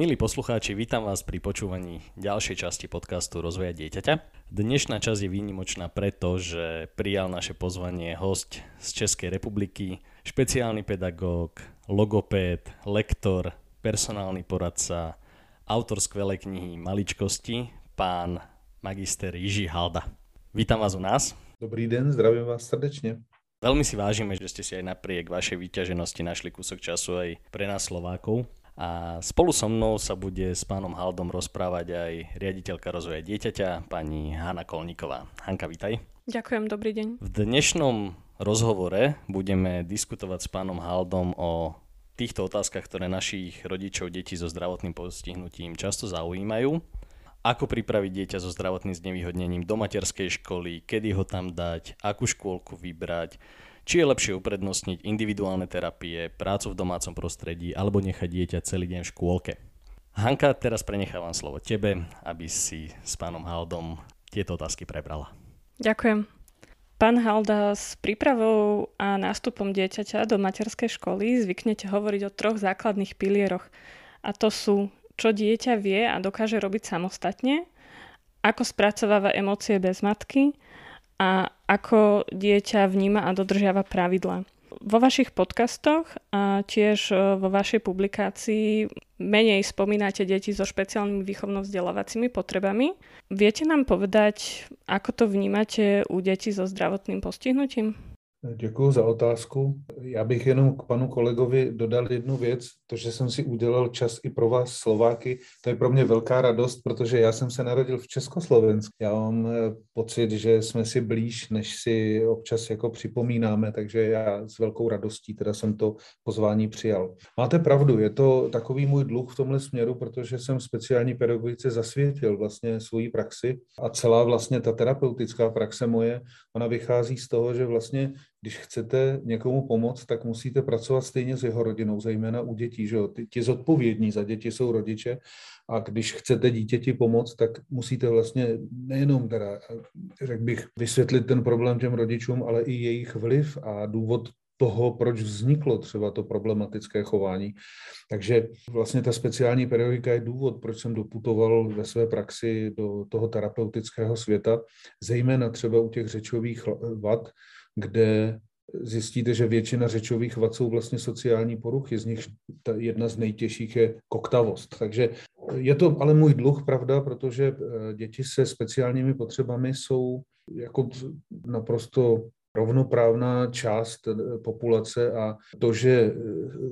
Milí poslucháči, vítam vás pri počúvaní ďalšej časti podcastu Rozvoja dieťaťa. Dnešná časť je výnimočná preto, že prijal naše pozvanie host z Českej republiky, špeciálny pedagóg, logopéd, lektor, personálny poradca, autor skvelej knihy Maličkosti, pán magister Jiří Halda. Vítam vás u nás. Dobrý den, zdravím vás srdečne. Veľmi si vážime, že ste si aj napriek vašej vyťaženosti našli kúsok času aj pre nás Slovákov a spolu so mnou sa bude s pánom Haldom rozprávať aj riaditeľka rozvoja dieťaťa, pani Hanna Kolníková. Hanka, vítaj. Ďakujem, dobrý deň. V dnešnom rozhovore budeme diskutovať s pánom Haldom o týchto otázkach, ktoré našich rodičov, detí so zdravotným postihnutím často zaujímajú. Ako pripraviť dieťa so zdravotným znevýhodnením do materskej školy, kedy ho tam dať, akú škôlku vybrať, či je lepšie uprednostniť individuálne terapie, prácu v domácom prostredí alebo nechať dieťa celý deň v škôlke. Hanka, teraz prenechávam slovo tebe, aby si s pánom Haldom tieto otázky prebrala. Ďakujem. Pán Halda, s prípravou a nástupom dieťaťa do materskej školy zvyknete hovoriť o troch základných pilieroch. A to sú, čo dieťa vie a dokáže robiť samostatne, ako spracováva emócie bez matky a ako dieťa vníma a dodržiava pravidla. Vo vašich podcastoch a tiež e, vo vašej publikácii menej spomínate deti so špeciálnymi výchovno-vzdelávacími potrebami. Viete nám povedať, ako to vnímate u detí so zdravotným postihnutím? Děkuji za otázku. Já bych jenom k panu kolegovi dodal jednu věc, to, že jsem si udělal čas i pro vás Slováky, to je pro mě velká radost, protože já jsem se narodil v Československu. Já mám eh, pocit, že jsme si blíž, než si občas jako připomínáme, takže já s velkou radostí teda jsem to pozvání přijal. Máte pravdu, je to takový můj dluh v tomhle směru, protože jsem speciální pedagogice zasvětil vlastně svoji praxi a celá vlastně ta terapeutická praxe moje, ona vychází z toho, že vlastně když chcete někomu pomoct, tak musíte pracovat stejně s jeho rodinou, zejména u dětí. Že jo? Ti zodpovědní za děti jsou rodiče a když chcete dítěti pomoct, tak musíte vlastně nejenom teda, řekl bych, vysvětlit ten problém těm rodičům, ale i jejich vliv a důvod toho, proč vzniklo třeba to problematické chování. Takže vlastně ta speciální pedagogika je důvod, proč jsem doputoval ve své praxi do toho terapeutického světa, zejména třeba u těch řečových vad, kde zjistíte, že většina řečových vad jsou vlastně sociální poruchy, z nich ta jedna z nejtěžších je koktavost. Takže je to ale můj dluh, pravda, protože eh, děti se speciálními potřebami jsou jako naprosto rovnoprávná část eh, populace a to, že eh,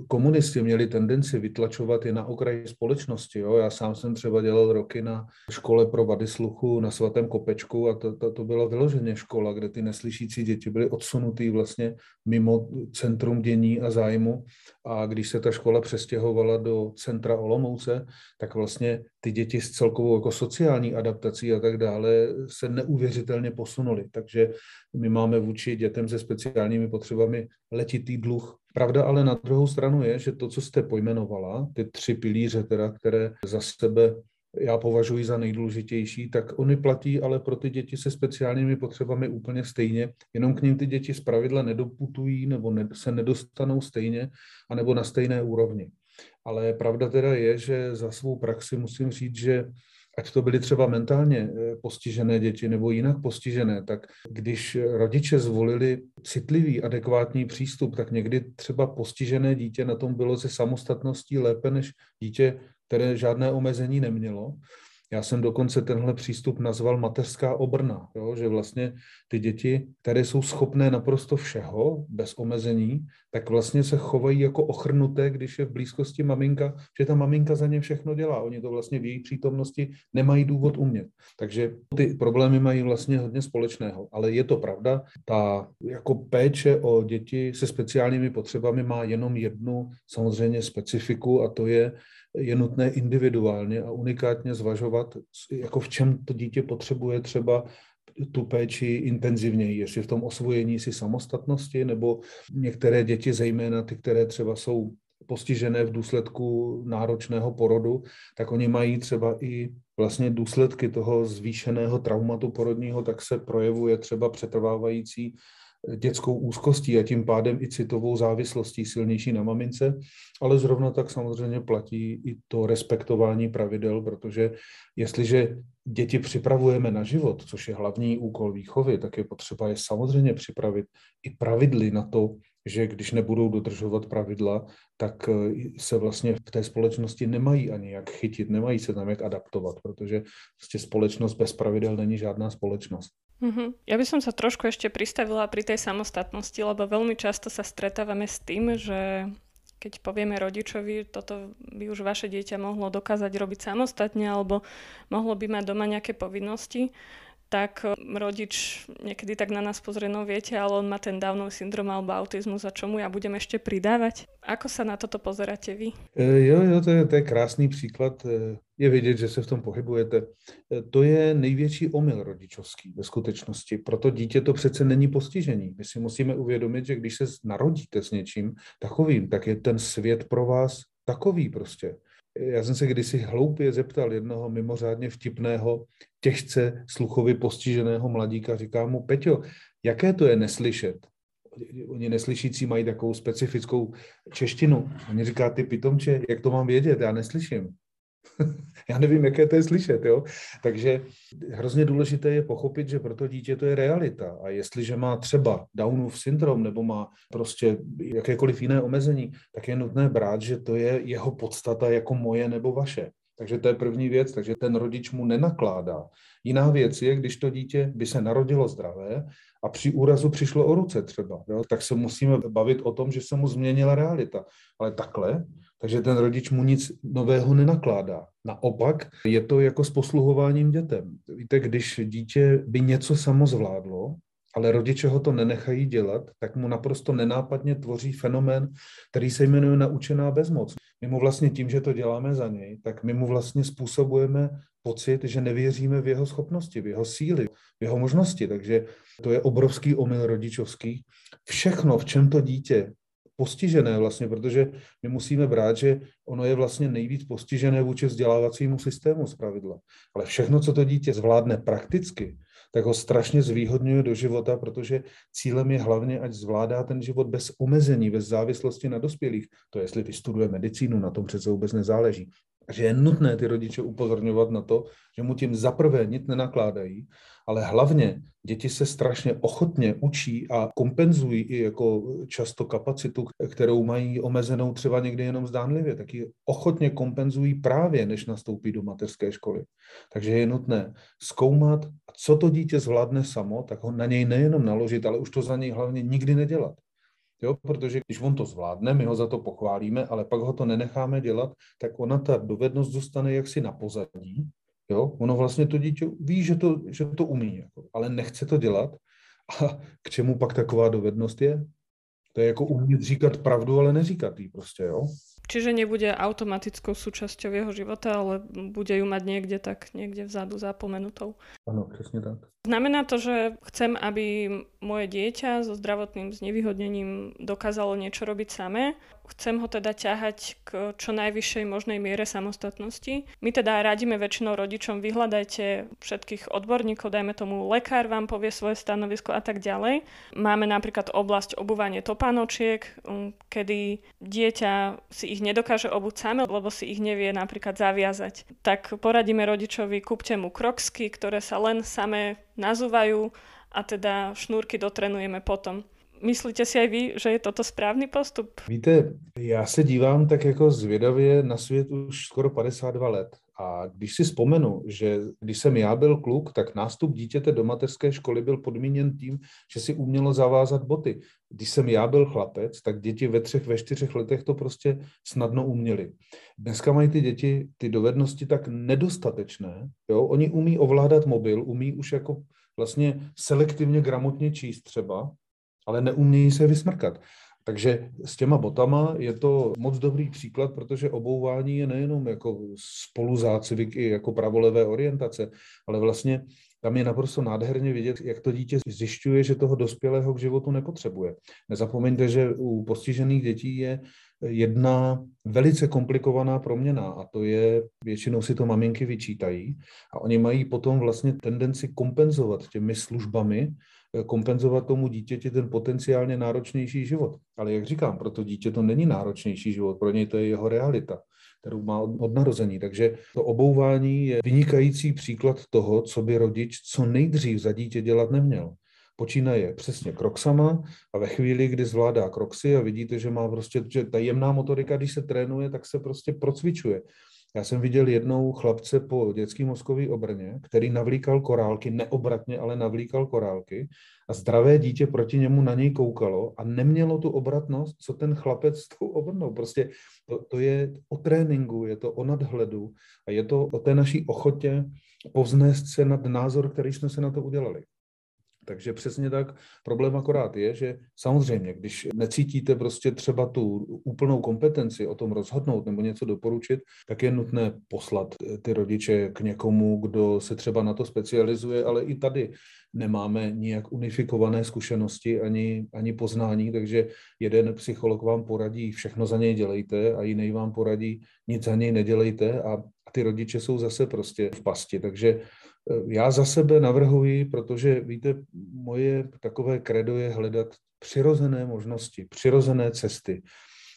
komunisti měli tendenci vytlačovat je na okraji společnosti. Jo. Já sám jsem třeba dělal roky na škole pro vady sluchu na svatém Kopečku a to, to, to byla vyloženě škola, kde ty neslyšící děti byly odsunutý vlastně mimo centrum dění a zájmu a když se ta škola přestěhovala do centra Olomouce, tak vlastně ty děti s celkovou jako sociální adaptací a tak dále se neuvěřitelně posunuly. Takže my máme vůči dětem se speciálními potřebami letitý dluh. Pravda ale na druhou stranu je, že to, co jste pojmenovala, ty tři pilíře, teda, které za sebe já považuji za nejdůležitější, tak oni platí ale pro ty děti se speciálními potřebami úplně stejně, jenom k ním ty děti z pravidla nedoputují nebo ne, se nedostanou stejně, anebo na stejné úrovni. Ale pravda teda je, že za svou praxi musím říct, že ať to byly třeba mentálně eh, postižené děti nebo jinak postižené, tak když rodiče zvolili citlivý, adekvátní přístup, tak někdy třeba postižené dítě na tom bylo se samostatností lépe než dítě, které žádné omezení nemělo. Já jsem dokonce tenhle přístup nazval mateřská obrna, jo? že vlastně ty děti, které jsou schopné naprosto všeho, bez omezení, tak vlastně se chovají jako ochrnuté, když je v blízkosti maminka, že ta maminka za ně všechno dělá. Oni to vlastně v její přítomnosti nemají důvod umět. Takže ty problémy mají vlastně hodně společného. Ale je to pravda, ta jako péče o děti se speciálními potřebami má jenom jednu samozřejmě specifiku a to je, je nutné individuálně a unikátně zvažovat, jako v čem to dítě potřebuje třeba tu péči intenzivněji, jestli v tom osvojení si samostatnosti, nebo některé děti, zejména ty, které třeba jsou postižené v důsledku náročného porodu, tak oni mají třeba i vlastně důsledky toho zvýšeného traumatu porodního, tak se projevuje třeba přetrvávající dětskou úzkostí a tím pádem i citovou závislostí silnější na mamince, ale zrovna tak samozřejmě platí i to respektování pravidel, protože jestliže děti připravujeme na život, což je hlavní úkol výchovy, tak je potřeba je samozřejmě připravit i pravidly na to, že když nebudou dodržovat pravidla, tak eh, se vlastně v té společnosti nemají ani jak chytit, nemají se tam jak adaptovat, protože prostě společnost bez pravidel není žádná společnost. Mm-hmm. Ja by som sa trošku ešte pristavila pri tej samostatnosti, lebo veľmi často sa stretávame s tým, že keď povieme rodičovi, toto by už vaše dieťa mohlo dokázať robiť samostatne alebo mohlo by mať doma nejaké povinnosti, tak eh, rodič niekedy tak na nás pozrie, no viete, ale on má ten Downov syndrom alebo autizmus a čomu ja budem ešte pridávať? Ako sa na toto pozeráte vy? E, jo, jo, to je, to je krásný příklad. E, je vidět, že se v tom pohybujete. E, to je největší omyl rodičovský ve skutečnosti. Proto dítě to přece není postižení. My si musíme uvědomit, že když se narodíte s něčím takovým, tak je ten svět pro vás takový prostě. Já jsem se kdysi hloupě zeptal jednoho mimořádně vtipného, těžce sluchově postiženého mladíka, říkám mu, Peťo, jaké to je neslyšet? Oni neslyšící mají takovou specifickou češtinu. Oni říká, ty pitomče, jak to mám vědět, já neslyším. Já nevím, jaké to je slyšet, jo. Takže hrozně důležité je pochopit, že pro to dítě to je realita. A jestliže má třeba Downův syndrom nebo má prostě jakékoliv jiné omezení, tak je nutné brát, že to je jeho podstata jako moje nebo vaše. Takže to je první věc, takže ten rodič mu nenakládá. Jiná věc je, když to dítě by se narodilo zdravé a při úrazu přišlo o ruce třeba, jo, tak se musíme bavit o tom, že se mu změnila realita. Ale takhle takže ten rodič mu nic nového nenakládá. Naopak je to jako s posluhováním dětem. Víte, když dítě by něco samo zvládlo, ale rodiče ho to nenechají dělat, tak mu naprosto nenápadně tvoří fenomén, který se jmenuje naučená bezmoc. My mu vlastně tím, že to děláme za něj, tak my mu vlastně způsobujeme pocit, že nevěříme v jeho schopnosti, v jeho síly, v jeho možnosti. Takže to je obrovský omyl rodičovský. Všechno, v čem to dítě postižené vlastně, protože my musíme brát, že ono je vlastně nejvíc postižené vůči vzdělávacímu systému z pravidla. Ale všechno, co to dítě zvládne prakticky, tak ho strašně zvýhodňuje do života, protože cílem je hlavně, ať zvládá ten život bez omezení, bez závislosti na dospělých. To jestli vystuduje medicínu, na tom přece vůbec nezáleží. Takže je nutné ty rodiče upozorňovat na to, že mu tím zaprvé nic nenakládají, ale hlavně děti se strašně ochotně učí a kompenzují i jako často kapacitu, kterou mají omezenou třeba někdy jenom zdánlivě, tak ji ochotně kompenzují právě, než nastoupí do mateřské školy. Takže je nutné zkoumat, co to dítě zvládne samo, tak ho na něj nejenom naložit, ale už to za něj hlavně nikdy nedělat. Jo, protože když on to zvládne, my ho za to pochválíme, ale pak ho to nenecháme dělat, tak ona ta dovednost zůstane jaksi na pozadí. Jo? Ono vlastně to dítě ví, že to, že to umí, jako, ale nechce to dělat. A k čemu pak taková dovednost je? To je jako umět říkat pravdu, ale neříkat jí prostě, jo? Čiže nebude automatickou súčasťou jeho života, ale bude ju mať niekde tak, niekde vzadu zapomenutou. Áno, presne tak. Znamená to, že chcem, aby moje dieťa so zdravotným znevýhodnením dokázalo niečo robiť samé. Chcem ho teda ťahať k čo najvyššej možnej miere samostatnosti. My teda radíme väčšinou rodičom, vyhľadajte všetkých odborníkov, dajme tomu lekár vám povie svoje stanovisko a tak ďalej. Máme napríklad oblasť obúvanie topánočiek, um, kedy dieťa si ich nedokáže obúť same, lebo si ich nevie napríklad zaviazať. Tak poradíme rodičovi, kúpte mu kroksky, ktoré sa len samé nazúvajú a teda šnúrky dotrenujeme potom. Myslíte si aj vy, že je toto správný postup? Víte, já se dívám tak jako zvědavě na svět už skoro 52 let. A když si vzpomenu, že když jsem já byl kluk, tak nástup dítěte do mateřské školy byl podmíněn tím, že si umělo zavázat boty. Když jsem já byl chlapec, tak děti ve třech, ve čtyřech letech to prostě snadno uměli. Dneska mají ty děti ty dovednosti tak nedostatečné. Jo? Oni umí ovládat mobil, umí už jako vlastně selektivně gramotně číst třeba, ale neumějí se vysmrkat. Takže s těma botama je to moc dobrý příklad, protože obouvání je nejenom jako spoluzácvik i jako pravolevé orientace, ale vlastně tam je naprosto nádherně vidět, jak to dítě zjišťuje, že toho dospělého k životu nepotřebuje. Nezapomeňte, že u postižených dětí je jedna velice komplikovaná proměna a to je, většinou si to maminky vyčítají a oni mají potom vlastně tendenci kompenzovat těmi službami kompenzovat tomu dítěti ten potenciálně náročnější život. Ale jak říkám, pro to dítě to není náročnější život, pro něj to je jeho realita kterou má od narození. Takže to obouvání je vynikající příklad toho, co by rodič co nejdřív za dítě dělat neměl. Počínaje přesně kroksama a ve chvíli, kdy zvládá kroxy a vidíte, že má prostě, že ta jemná motorika, když se trénuje, tak se prostě procvičuje. Já jsem viděl jednou chlapce po dětský mozkový obrně, který navlíkal korálky, neobratně, ale navlíkal korálky a zdravé dítě proti němu na něj koukalo a nemělo tu obratnost, co ten chlapec s tou obrnou. Prostě to, to je o tréninku, je to o nadhledu a je to o té naší ochotě povznést se nad názor, který jsme se na to udělali. Takže přesně tak. Problém akorát je, že samozřejmě, když necítíte prostě třeba tu úplnou kompetenci o tom rozhodnout nebo něco doporučit, tak je nutné poslat ty rodiče k někomu, kdo se třeba na to specializuje, ale i tady nemáme nijak unifikované zkušenosti ani, ani poznání, takže jeden psycholog vám poradí, všechno za něj dělejte a jiný vám poradí, nic za něj nedělejte a, a ty rodiče jsou zase prostě v pasti. Takže já za sebe navrhuji, protože víte, moje takové kredo je hledat přirozené možnosti, přirozené cesty,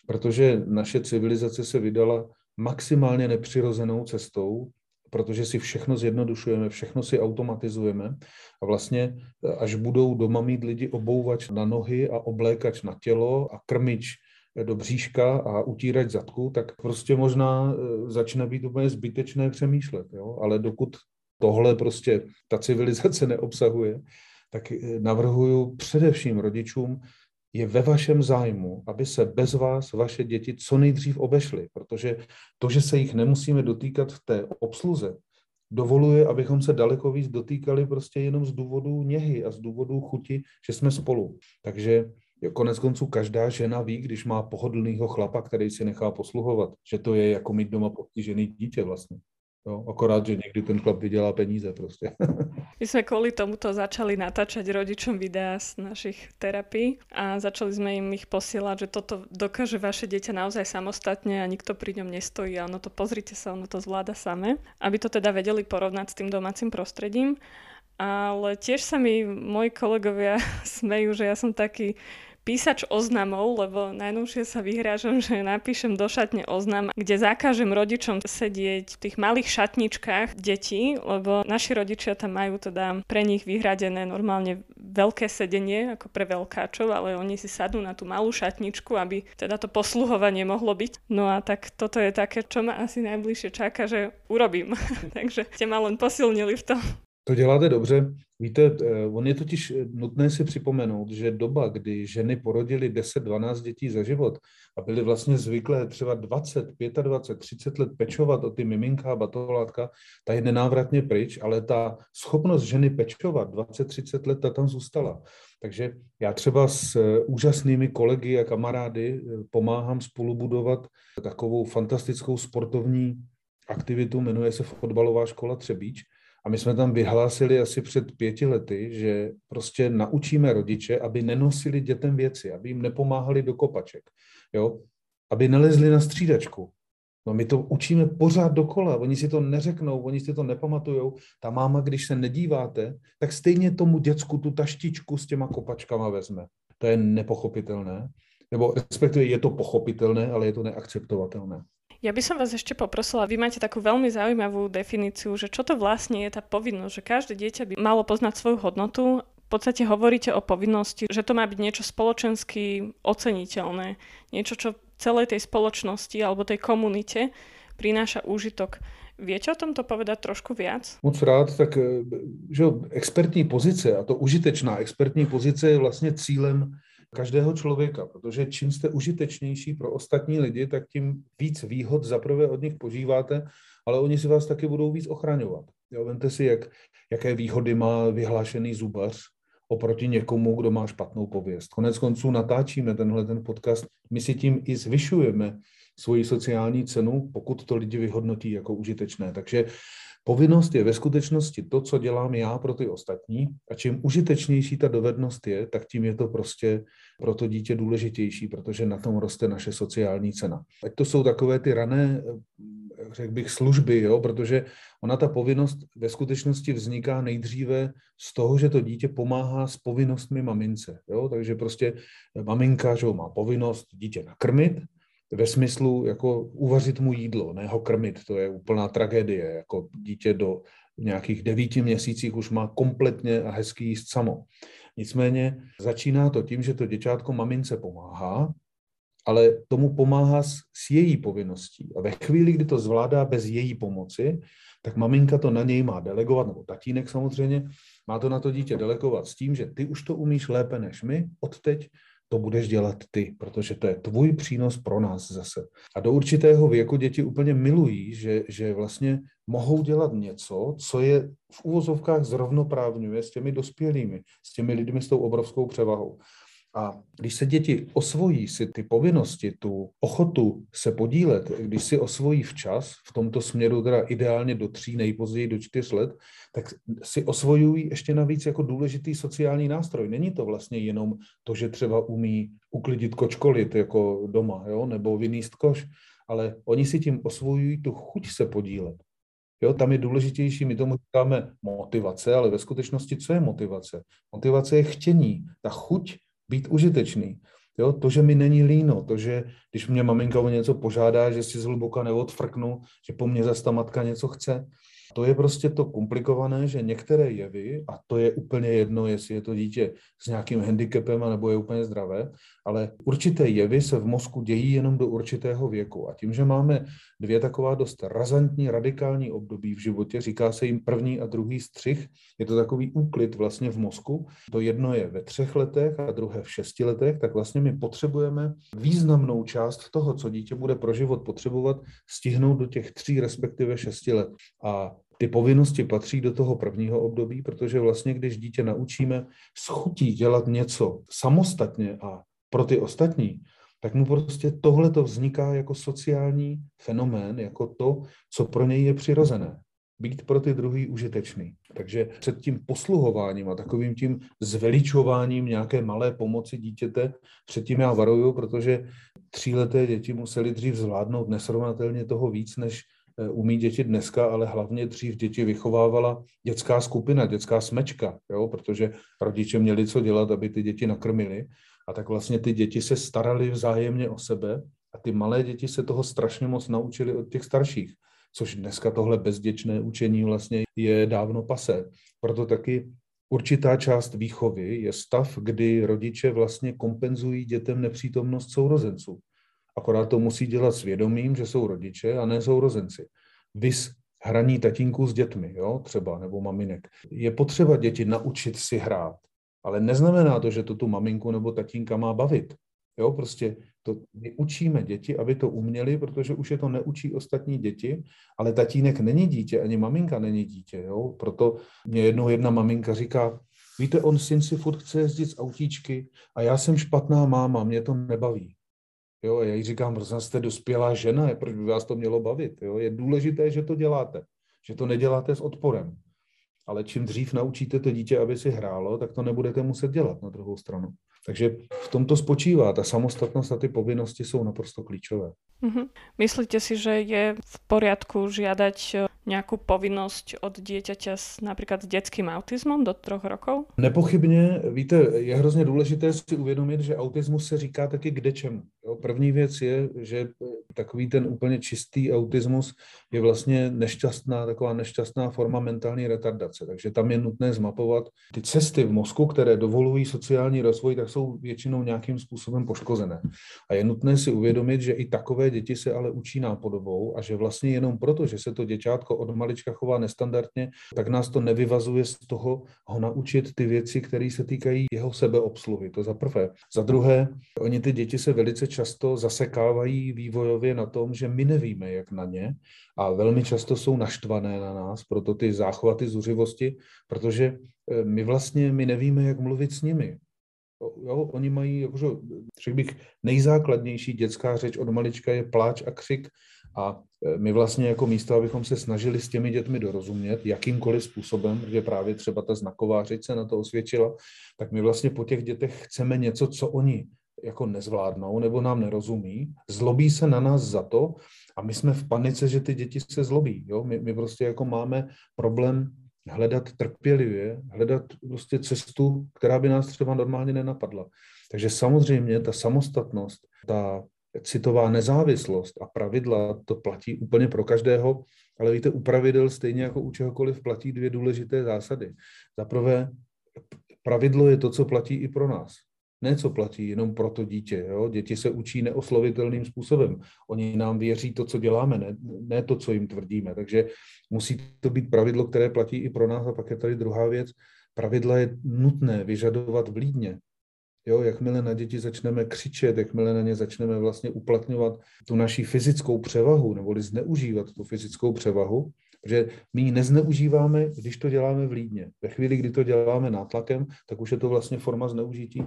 protože naše civilizace se vydala maximálně nepřirozenou cestou, protože si všechno zjednodušujeme, všechno si automatizujeme a vlastně až budou doma mít lidi obouvač na nohy a oblékač na tělo a krmič do bříška a utírat zadku, tak prostě možná e, začne být úplně zbytečné přemýšlet. Jo? Ale dokud tohle prostě ta civilizace neobsahuje, tak eh, navrhuju především rodičům, je ve vašem zájmu, aby se bez vás vaše děti co nejdřív obešly, protože to, že se jich nemusíme dotýkat v té obsluze, dovoluje, abychom se daleko víc dotýkali prostě jenom z důvodu něhy a z důvodu chuti, že jsme spolu. Takže konec konců každá žena ví, když má pohodlného chlapa, který si nechá posluhovat, že to je jako mít doma postižený dítě vlastně. Jo, akorát, že někdy ten chlap vydělá peníze prostě. My sme kvôli tomuto začali natáčať rodičom videá z našich terapií a začali sme im ich posielať, že toto dokáže vaše dieťa naozaj samostatne a nikto pri ňom nestojí a ono to, pozrite sa, ono to zvláda samé. Aby to teda vedeli porovnať s tým domácim prostredím. Ale tiež sa mi moji kolegovia smejú, že ja som taký písač oznamov, lebo najnovšie sa vyhrážam, že napíšem do šatne oznam, kde zakážem rodičom sedieť v tých malých šatničkách detí, lebo naši rodičia tam majú teda pre nich vyhradené normálne veľké sedenie, ako pre veľkáčov, ale oni si sadnú na tú malú šatničku, aby teda to posluhovanie mohlo byť. No a tak toto je také, čo ma asi najbližšie čaká, že urobím. Takže ste ma len posilnili v tom. To děláte dobře. Víte, eh, on je totiž nutné si připomenout, že doba, kdy ženy porodily 10-12 dětí za život a byly vlastně zvyklé třeba 20, 25, 30 let pečovat o ty miminka a batolátka, ta je nenávratně pryč, ale ta schopnost ženy pečovat 20-30 let, ta tam zůstala. Takže já třeba s eh, úžasnými kolegy a kamarády eh, pomáhám spolu budovat takovou fantastickou sportovní aktivitu, jmenuje se Fotbalová škola Třebíč, a my jsme tam vyhlásili asi před pěti lety, že prostě naučíme rodiče, aby nenosili dětem věci, aby jim nepomáhali do kopaček, jo? aby nelezli na střídačku. No my to učíme pořád dokola, oni si to neřeknou, oni si to nepamatujou. Ta máma, když se nedíváte, tak stejně tomu děcku tu taštičku s těma kopačkama vezme. To je nepochopitelné. Nebo respektive je to pochopitelné, ale je to neakceptovatelné. Ja by som vás ešte poprosila, vy máte takú veľmi zaujímavú definíciu, že čo to vlastne je tá povinnosť, že každé dieťa by malo poznať svoju hodnotu. V podstate hovoríte o povinnosti, že to má byť niečo spoločensky oceniteľné, niečo, čo celej tej spoločnosti alebo tej komunite prináša úžitok. Viete o tomto povedať trošku viac? Moc rád, tak eh, že expertní pozice, a to užitečná expertní pozice je vlastně cílem každého člověka, protože čím jste užitečnější pro ostatní lidi, tak tím víc výhod zaprvé od nich požíváte, ale oni si vás taky budou víc ochraňovat. Jo, vemte si, jak, jaké výhody má vyhlášený zubař oproti někomu, kdo má špatnou pověst. Konec konců natáčíme tenhle ten podcast, my si tím i zvyšujeme svoji sociální cenu, pokud to lidi vyhodnotí jako užitečné. Takže Povinnost je ve skutečnosti to, co dělám já pro ty ostatní a čím užitečnější ta dovednost je, tak tím je to prostě pro to dítě důležitější, protože na tom roste naše sociální cena. Ať to jsou takové ty rané řekl bych, služby, jo? protože ona ta povinnost ve skutečnosti vzniká nejdříve z toho, že to dítě pomáhá s povinnostmi mamince. Jo? Takže prostě maminka že má povinnost dítě nakrmit, ve smyslu jako uvařit mu jídlo, ne ho krmit, to je úplná tragédie, jako dítě do nějakých devíti měsících už má kompletně a hezký jíst samo. Nicméně začíná to tím, že to děťátko mamince pomáhá, ale tomu pomáhá s, s její povinností. A ve chvíli, kdy to zvládá bez její pomoci, tak maminka to na něj má delegovat, nebo tatínek samozřejmě, má to na to dítě delegovat s tím, že ty už to umíš lépe než my, odteď to budeš dělat ty, protože to je tvůj přínos pro nás zase. A do určitého věku děti úplně milují, že, že vlastně mohou dělat něco, co je v úvozovkách zrovnoprávňuje s těmi dospělými, s těmi lidmi s tou obrovskou převahou. A když se děti osvojí si ty povinnosti, tu ochotu se podílet, když si osvojí včas, v tomto směru teda ideálně do tří, nejpozději do čtyř let, tak si osvojují ještě navíc jako důležitý sociální nástroj. Není to vlastně jenom to, že třeba umí uklidit kočkolit jako doma, jo, nebo vyníst koš, ale oni si tím osvojují tu chuť se podílet. Jo, tam je důležitější, my tomu říkáme motivace, ale ve skutečnosti co je motivace? Motivace je chtění, ta chuť být užitečný. Jo, to, že mi není líno, to, že když mě maminka o něco požádá, že si zhluboka neodfrknu, že po mně zase ta matka něco chce, to je prostě to komplikované, že některé jevy, a to je úplně jedno, jestli je to dítě s nějakým handicapem nebo je úplně zdravé, ale určité jevy se v mozku dějí jenom do určitého věku. A tím, že máme dvě taková dost razantní, radikální období v životě, říká se jim první a druhý střih, je to takový úklid vlastně v mozku. To jedno je ve třech letech a druhé v šesti letech, tak vlastně my potřebujeme významnou část toho, co dítě bude pro život potřebovat, stihnout do těch tří, respektive šesti let. A ty povinnosti patří do toho prvního období, protože vlastně, když dítě naučíme schutí dělat něco samostatně a pro ty ostatní, tak mu prostě tohle to vzniká jako sociální fenomén, jako to, co pro něj je přirozené. Být pro ty druhý užitečný. Takže před tím posluhováním a takovým tím zveličováním nějaké malé pomoci dítěte, předtím já varuju, protože tříleté děti museli dřív zvládnout nesrovnatelně toho víc, než umí děti dneska, ale hlavně dřív děti vychovávala dětská skupina, dětská smečka, jo, protože rodiče měli co dělat, aby ty děti nakrmili. A tak vlastně ty děti se starali vzájemně o sebe a ty malé děti se toho strašně moc naučili od těch starších, což dneska tohle bezděčné učení vlastně je dávno pase. Proto taky určitá část výchovy je stav, kdy rodiče vlastně kompenzují dětem nepřítomnost sourozenců. Akorát to musí dělat svědomím, že jsou rodiče a ne sourozenci. Vys hraní tatínků s dětmi, jo, třeba, nebo maminek. Je potřeba děti naučit si hrát, ale neznamená to, že to tu maminku nebo tatínka má bavit. Jo, prostě to, my učíme děti, aby to uměli, protože už je to neučí ostatní děti, ale tatínek není dítě, ani maminka není dítě. Jo? Proto mě jednou jedna maminka říká, víte, on syn si furt chce jezdit z autíčky a já jsem špatná máma, mě to nebaví. Jo, já jí říkám, prosím, jste dospělá žena, proč by vás to mělo bavit? Jo? Je důležité, že to děláte, že to neděláte s odporem. Ale čím dřív naučíte to dítě, aby si hrálo, tak to nebudete muset dělat na druhou stranu. Takže v tomto spočívá. Ta samostatnost a ty povinnosti jsou naprosto klíčové. Mm-hmm. Myslíte si, že je v poriadku žiadať nějakou povinnost od dieťaťa s, například s dětským autismem do troch rokov? Nepochybně, víte, je hrozně důležité si uvědomit, že autismus se říká taky kde čemu. Jo, první věc je, že takový ten úplně čistý autismus je vlastně nešťastná, taková nešťastná forma mentální retardace. Takže tam je nutné zmapovat ty cesty v mozku, které dovolují sociální rozvoj, tak jsou většinou nějakým způsobem poškozené. A je nutné si uvědomit, že i takové děti se ale učí nápodobou a že vlastně jenom proto, že se to děťátko od malička chová nestandardně, tak nás to nevyvazuje z toho ho naučit ty věci, které se týkají jeho sebeobsluhy. To za prvé. Za druhé, oni ty děti se velice často zasekávají vývojově na tom, že my nevíme, jak na ně a velmi často jsou naštvané na nás, proto ty záchvaty zuřivosti, protože eh, my vlastně my nevíme, jak mluvit s nimi. Jo, oni mají, jakože, řekl bych, nejzákladnější dětská řeč od malička je pláč a křik a e, my vlastně jako místo, abychom se snažili s těmi dětmi dorozumět jakýmkoliv způsobem, protože právě třeba ta znaková řeč se na to osvědčila, tak my vlastně po těch dětech chceme něco, co oni jako nezvládnou nebo nám nerozumí, zlobí se na nás za to a my jsme v panice, že ty děti se zlobí. Jo? My, my prostě jako máme problém hledat trpělivě, hledat prostě cestu, která by nás třeba normálně nenapadla. Takže samozřejmě ta samostatnost, ta citová nezávislost a pravidla, to platí úplně pro každého, ale víte, u pravidel stejně jako u čehokoliv platí dvě důležité zásady. Za prvé, pravidlo je to, co platí i pro nás. Ne, co platí jenom pro to dítě. Jo? Děti se učí neoslovitelným způsobem. Oni nám věří to, co děláme, ne, ne to, co jim tvrdíme. Takže musí to být pravidlo, které platí i pro nás. A pak je tady druhá věc. Pravidla je nutné vyžadovat vlídně. Jo, jakmile na děti začneme křičet, jakmile na ně začneme vlastně uplatňovat tu naší fyzickou převahu, neboli zneužívat tu fyzickou převahu, že my ji nezneužíváme, když to děláme vlídně. Ve chvíli, kdy to děláme nátlakem, tak už je to vlastně forma zneužití.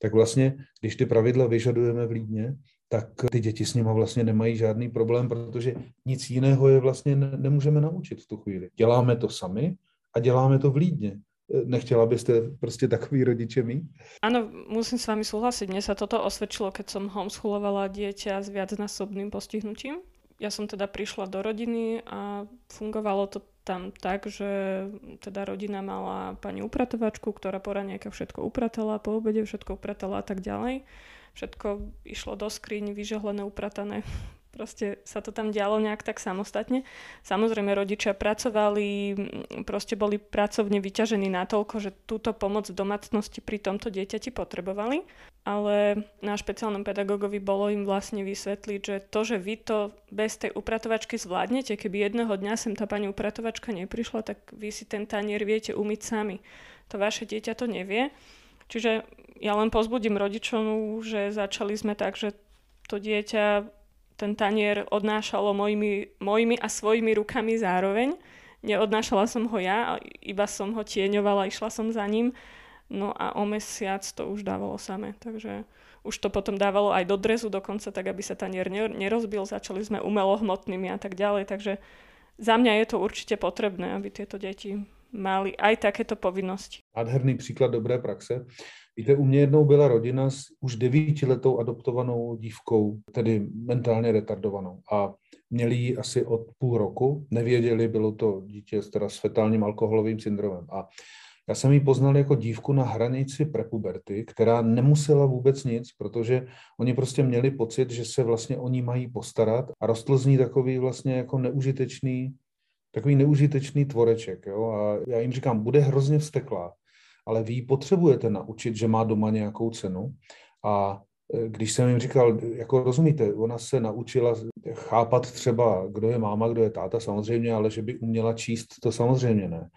Tak vlastně, když ty pravidla vyžadujeme vlídně, tak ty děti s nimi vlastně nemají žádný problém, protože nic jiného je vlastně nemůžeme naučit v tu chvíli. Děláme to sami a děláme to vlídně. Nechtěla byste prostě takový rodiče mít? Áno, musím s vami súhlasiť. Mne sa toto osvedčilo, keď som homeschoolovala dieťa s viacnásobným postihnutím. Ja som teda prišla do rodiny a fungovalo to tam tak, že teda rodina mala pani upratovačku, ktorá po raňajkách všetko upratala, po obede všetko upratala a tak ďalej. Všetko išlo do skriň, vyžehlené, upratané, proste sa to tam dialo nejak tak samostatne. Samozrejme rodičia pracovali, proste boli pracovne vyťažení natoľko, že túto pomoc v domácnosti pri tomto dieťati potrebovali, ale na špeciálnom pedagogovi bolo im vlastne vysvetliť, že to, že vy to bez tej upratovačky zvládnete, keby jedného dňa sem tá pani upratovačka neprišla, tak vy si ten tanier viete umyť sami. To vaše dieťa to nevie. Čiže ja len pozbudím rodičov, že začali sme tak, že to dieťa ten tanier odnášalo mojimi, mojimi a svojimi rukami zároveň. Neodnášala som ho ja, iba som ho tieňovala, išla som za ním. No a o mesiac to už dávalo samé, takže už to potom dávalo aj do drezu dokonca, tak aby sa tanier nerozbil. Začali sme umelohmotnými a tak ďalej, takže za mňa je to určite potrebné, aby tieto deti mali aj takéto povinnosti. Nádherný příklad dobré praxe. Víte, u mě jednou byla rodina s už devítiletou adoptovanou dívkou, tedy mentálně retardovanou. A měli ji asi od půl roku, nevěděli, bylo to dítě teda s fetálním alkoholovým syndromem. A já jsem ji poznal jako dívku na hranici prepuberty, která nemusela vůbec nic, protože oni prostě měli pocit, že se vlastně o ní mají postarat a rostl z ní takový vlastně jako neužitečný, takový neužitečný tvoreček. Jo? A já jim říkám, bude hrozně vsteklá, ale vy ji potřebujete naučit, že má doma nějakou cenu. A e, když jsem jim říkal, jako rozumíte, ona se naučila chápat třeba, kdo je máma, kdo je táta, samozřejmě, ale že by uměla číst, to samozřejmě ne.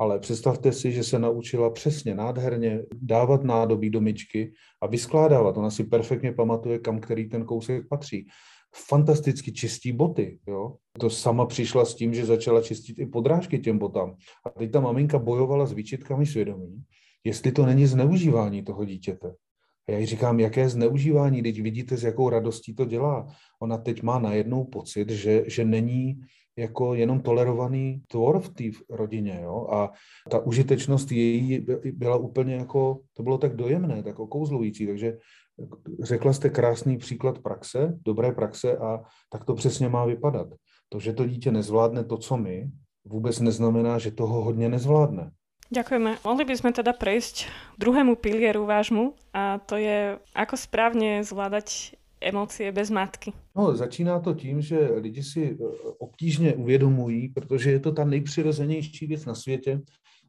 Ale představte si, že se naučila přesně, nádherně dávat nádobí do myčky a vyskládávat. Ona si perfektně pamatuje, kam který ten kousek patří. Fantasticky čistí boty. Jo? To sama přišla s tím, že začala čistit i podrážky těm botám. A teď ta maminka bojovala s výčitkami svědomí jestli to není zneužívání toho dítěte. A já jí říkám, jaké zneužívání, teď vidíte, s jakou radostí to dělá. Ona teď má najednou pocit, že, že není jako jenom tolerovaný tvor v té rodině. Jo? A ta užitečnost její byla úplně jako, to bylo tak dojemné, tak okouzlující. Takže řekla jste krásný příklad praxe, dobré praxe a tak to přesně má vypadat. To, že to dítě nezvládne to, co my, vůbec neznamená, že toho hodně nezvládne. Ďakujeme. Mohli by sme teda prejsť druhému pilieru vášmu a to je, ako správně zvládať emócie bez matky. No, začíná to tím, že lidi si e, obtížně uvědomují, protože je to ta nejpřirozenější věc na světě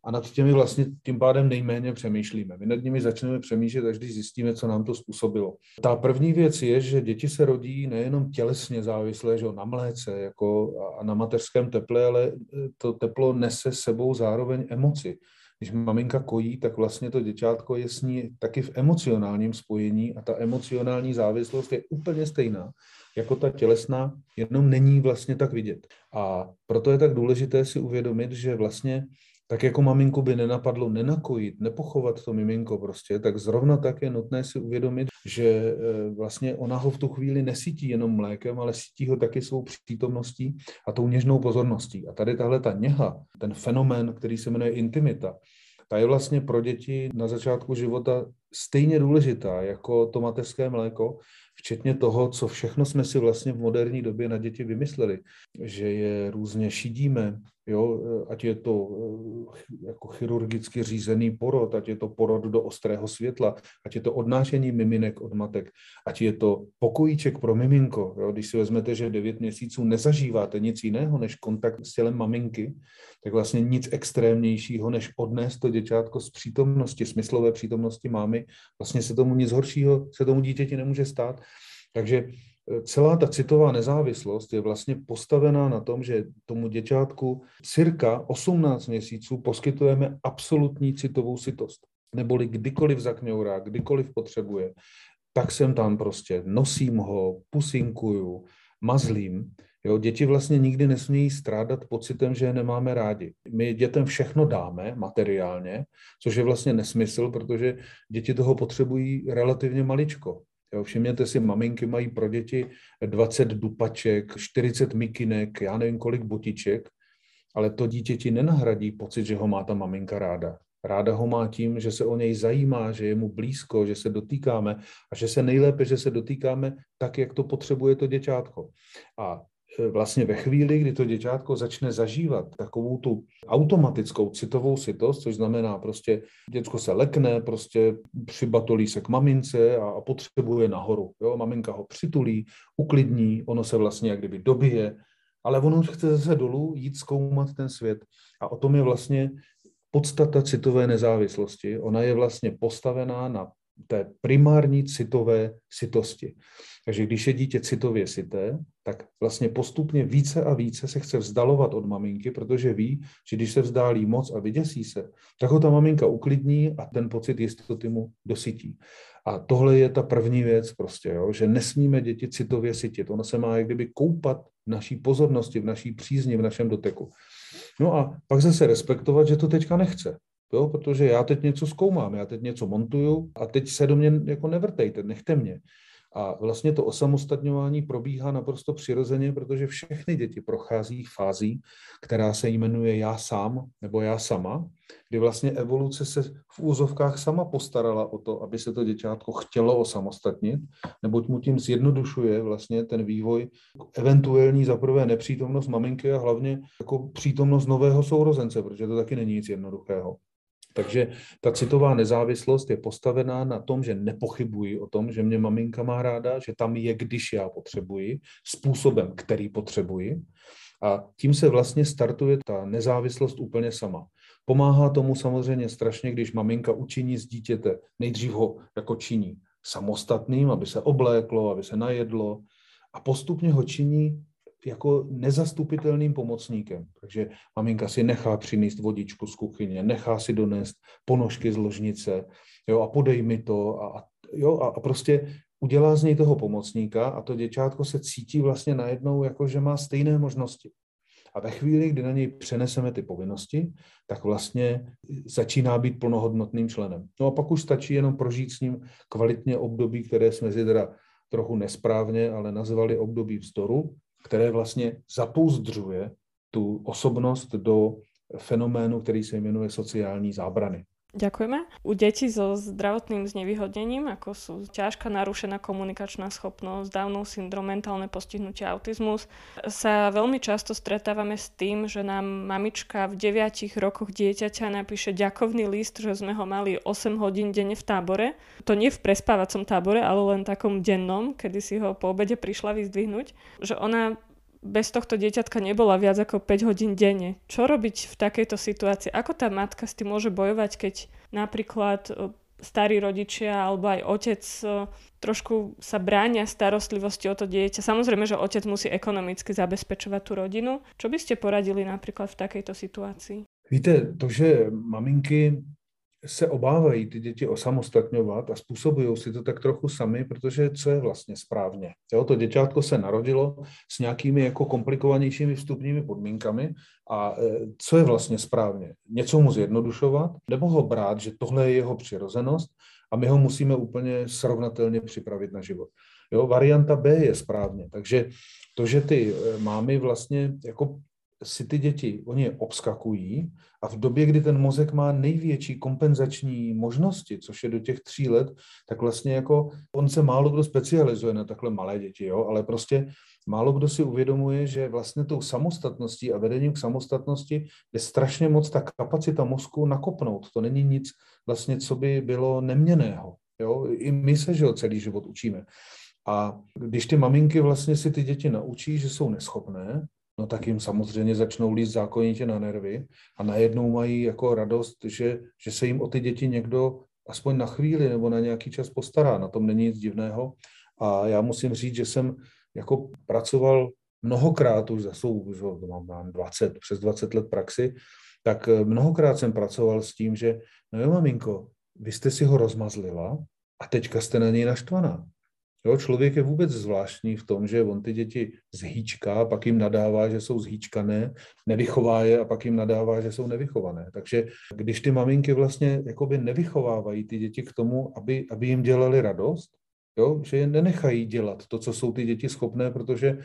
a nad těmi vlastně tím pádem nejméně přemýšlíme. My nad nimi začneme přemýšlet, až když zjistíme, co nám to způsobilo. Ta první věc je, že děti se rodí nejenom tělesně závislé že na mléce jako a na mateřském teple, ale e, to teplo nese sebou zároveň emoci. Když maminka kojí, tak vlastně to děťátko je s ní taky v emocionálním spojení a ta emocionální závislost je úplně stejná jako ta tělesná, jenom není vlastně tak vidět. A proto je tak důležité si uvědomit, že vlastně tak jako maminku by nenapadlo nenakojit, nepochovat to miminko prostě, tak zrovna tak je nutné si uvědomit, že e, vlastně ona ho v tu chvíli nesítí jenom mlékem, ale sítí ho taky svou přítomností a tou něžnou pozorností. A tady tahle ta něha, ten fenomén, který se jmenuje intimita, ta je vlastně pro děti na začátku života stejně důležitá jako to mateřské mléko, včetně toho, co všechno jsme si vlastně v moderní době na děti vymysleli, že je různě šidíme, jo, ať je to eh, jako chirurgicky řízený porod, ať je to porod do ostrého světla, ať je to odnášení miminek od matek, ať je to pokojíček pro miminko. Jo, když si vezmete, že 9 měsíců nezažíváte nic jiného než kontakt s tělem maminky, tak vlastně nic extrémnějšího, než odnést to děťátko z přítomnosti, smyslové přítomnosti mámy, vlastně se tomu nic horšího, se tomu dítěti nemůže stát. Takže celá ta citová nezávislost je vlastně postavená na tom, že tomu děťátku cirka 18 měsíců poskytujeme absolutní citovou sitost. Neboli kdykoliv zakňourá, kdykoliv potřebuje, tak jsem tam prostě, nosím ho, pusinkuju, mazlím. Jo, děti vlastně nikdy nesmějí strádat pocitem, že je nemáme rádi. My dětem všechno dáme materiálně, což je vlastně nesmysl, protože děti toho potřebují relativně maličko. Jo, všimněte si, maminky mají pro děti 20 dupaček, 40 mikinek, já nevím kolik botiček, ale to dítěti nenahradí pocit, že ho má ta maminka ráda. Ráda ho má tím, že se o něj zajímá, že je mu blízko, že se dotýkáme a že se nejlépe, že se dotýkáme tak, jak to potřebuje to děťátko. A vlastně ve chvíli, kdy to děťátko začne zažívat takovou tu automatickou citovou sitost, což znamená prostě děcko se lekne, prostě přibatolí se k mamince a, a potřebuje nahoru. Jo? Maminka ho přitulí, uklidní, ono se vlastně jak kdyby dobije, ale ono chce zase dolů jít zkoumat ten svět. A o tom je vlastně podstata citové nezávislosti. Ona je vlastně postavená na té primární citové sitosti. Takže když je dítě citově sité, tak vlastně postupně více a více se chce vzdalovat od maminky, protože ví, že když se vzdálí moc a vyděsí se, tak ho ta maminka uklidní a ten pocit jistoty mu dosytí. A tohle je ta první věc prostě, jo, že nesmíme děti citově sytit. Ono se má jak kdyby koupat v naší pozornosti, v naší přízni, v našem doteku. No a pak zase respektovat, že to teďka nechce. Jo, protože já teď něco zkoumám, já teď něco montuju a teď se do mě jako nevrtejte, nechte mě. A vlastně to osamostatňování probíhá naprosto přirozeně, protože všechny děti prochází fází, která se jmenuje já sám nebo já sama, kdy vlastně evoluce se v úzovkách sama postarala o to, aby se to děťátko chtělo osamostatnit, neboť mu tím zjednodušuje vlastně ten vývoj, eventuální zaprvé nepřítomnost maminky a hlavně jako přítomnost nového sourozence, protože to taky není nic jednoduchého. Takže ta citová nezávislost je postavená na tom, že nepochybuji o tom, že mě maminka má ráda, že tam je, když já potřebuji, způsobem, který potřebuji. A tím se vlastně startuje ta nezávislost úplně sama. Pomáhá tomu samozřejmě strašně, když maminka učiní z dítěte, nejdřív ho jako činí samostatným, aby se obléklo, aby se najedlo, a postupně ho činí jako nezastupitelným pomocníkem. Takže maminka si nechá přinést vodičku z kuchyně, nechá si donést ponožky z ložnice jo, a podej mi to a, jo, a, a prostě udělá z něj toho pomocníka a to děťátko se cítí vlastně najednou jako, že má stejné možnosti. A ve chvíli, kdy na něj přeneseme ty povinnosti, tak vlastně začíná být plnohodnotným členem. No a pak už stačí jenom prožít s ním kvalitně období, které jsme si teda trochu nesprávně, ale nazvali období vzdoru, které vlastně zapouzdřuje tu osobnost do fenoménu, který se jmenuje sociální zábrany. Ďakujeme. U detí so zdravotným znevýhodnením, ako sú ťažká narušená komunikačná schopnosť, Downov syndrom, mentálne postihnutie, autizmus, sa veľmi často stretávame s tým, že nám mamička v 9 rokoch dieťaťa napíše ďakovný list, že sme ho mali 8 hodín denne v tábore. To nie v prespávacom tábore, ale len takom dennom, kedy si ho po obede prišla vyzdvihnúť. Že ona bez tohto dieťatka nebola viac ako 5 hodín denne. Čo robiť v takejto situácii? Ako tá matka s tým môže bojovať, keď napríklad e, starí rodičia alebo aj otec e, trošku sa bránia starostlivosti o to dieťa. Samozrejme, že otec musí ekonomicky zabezpečovať tú rodinu. Čo by ste poradili napríklad v takejto situácii? Víte, to, že maminky se obávají ty děti osamostatňovat a způsobují si to tak trochu sami, protože co je vlastně správně. Jo, to děťátko se narodilo s nějakými jako komplikovanějšími vstupními podmínkami a e, co je vlastně správně? Něco mu zjednodušovat nebo ho brát, že tohle je jeho přirozenost a my ho musíme úplně srovnatelně připravit na život. Jo, varianta B je správně, takže to, že ty e, mámy vlastně jako si ty děti, oni je obskakují a v době, kdy ten mozek má největší kompenzační možnosti, což je do těch tří let, tak vlastně jako on se málo kdo specializuje na takhle malé děti, jo, ale prostě málo kdo si uvědomuje, že vlastně tou samostatností a vedením k samostatnosti je strašně moc ta kapacita mozku nakopnout. To není nic vlastně, co by bylo neměného. Jo? I my se, že jo, celý život učíme. A když ty maminky vlastně si ty děti naučí, že jsou neschopné, no tak jim samozřejmě začnou líst zákonitě na nervy a najednou mají jako radost, že, že se jim o ty děti někdo aspoň na chvíli nebo na nějaký čas postará. Na tom není nic divného. A já musím říct, že jsem jako pracoval mnohokrát už za svou, že mám, mám 20, přes 20 let praxi, tak eh, mnohokrát jsem pracoval s tím, že no jo, maminko, vy jste si ho rozmazlila a teďka jste na něj naštvaná. Jo, člověk je vůbec zvláštní v tom, že on ty děti zhýčká, pak jim nadává, že jsou zhýčkané, nevychová je a pak jim nadává, že jsou nevychované. Takže když ty maminky vlastně jakoby nevychovávají ty děti k tomu, aby, aby jim dělali radost, jo, že je nenechají dělat to, co jsou ty děti schopné, protože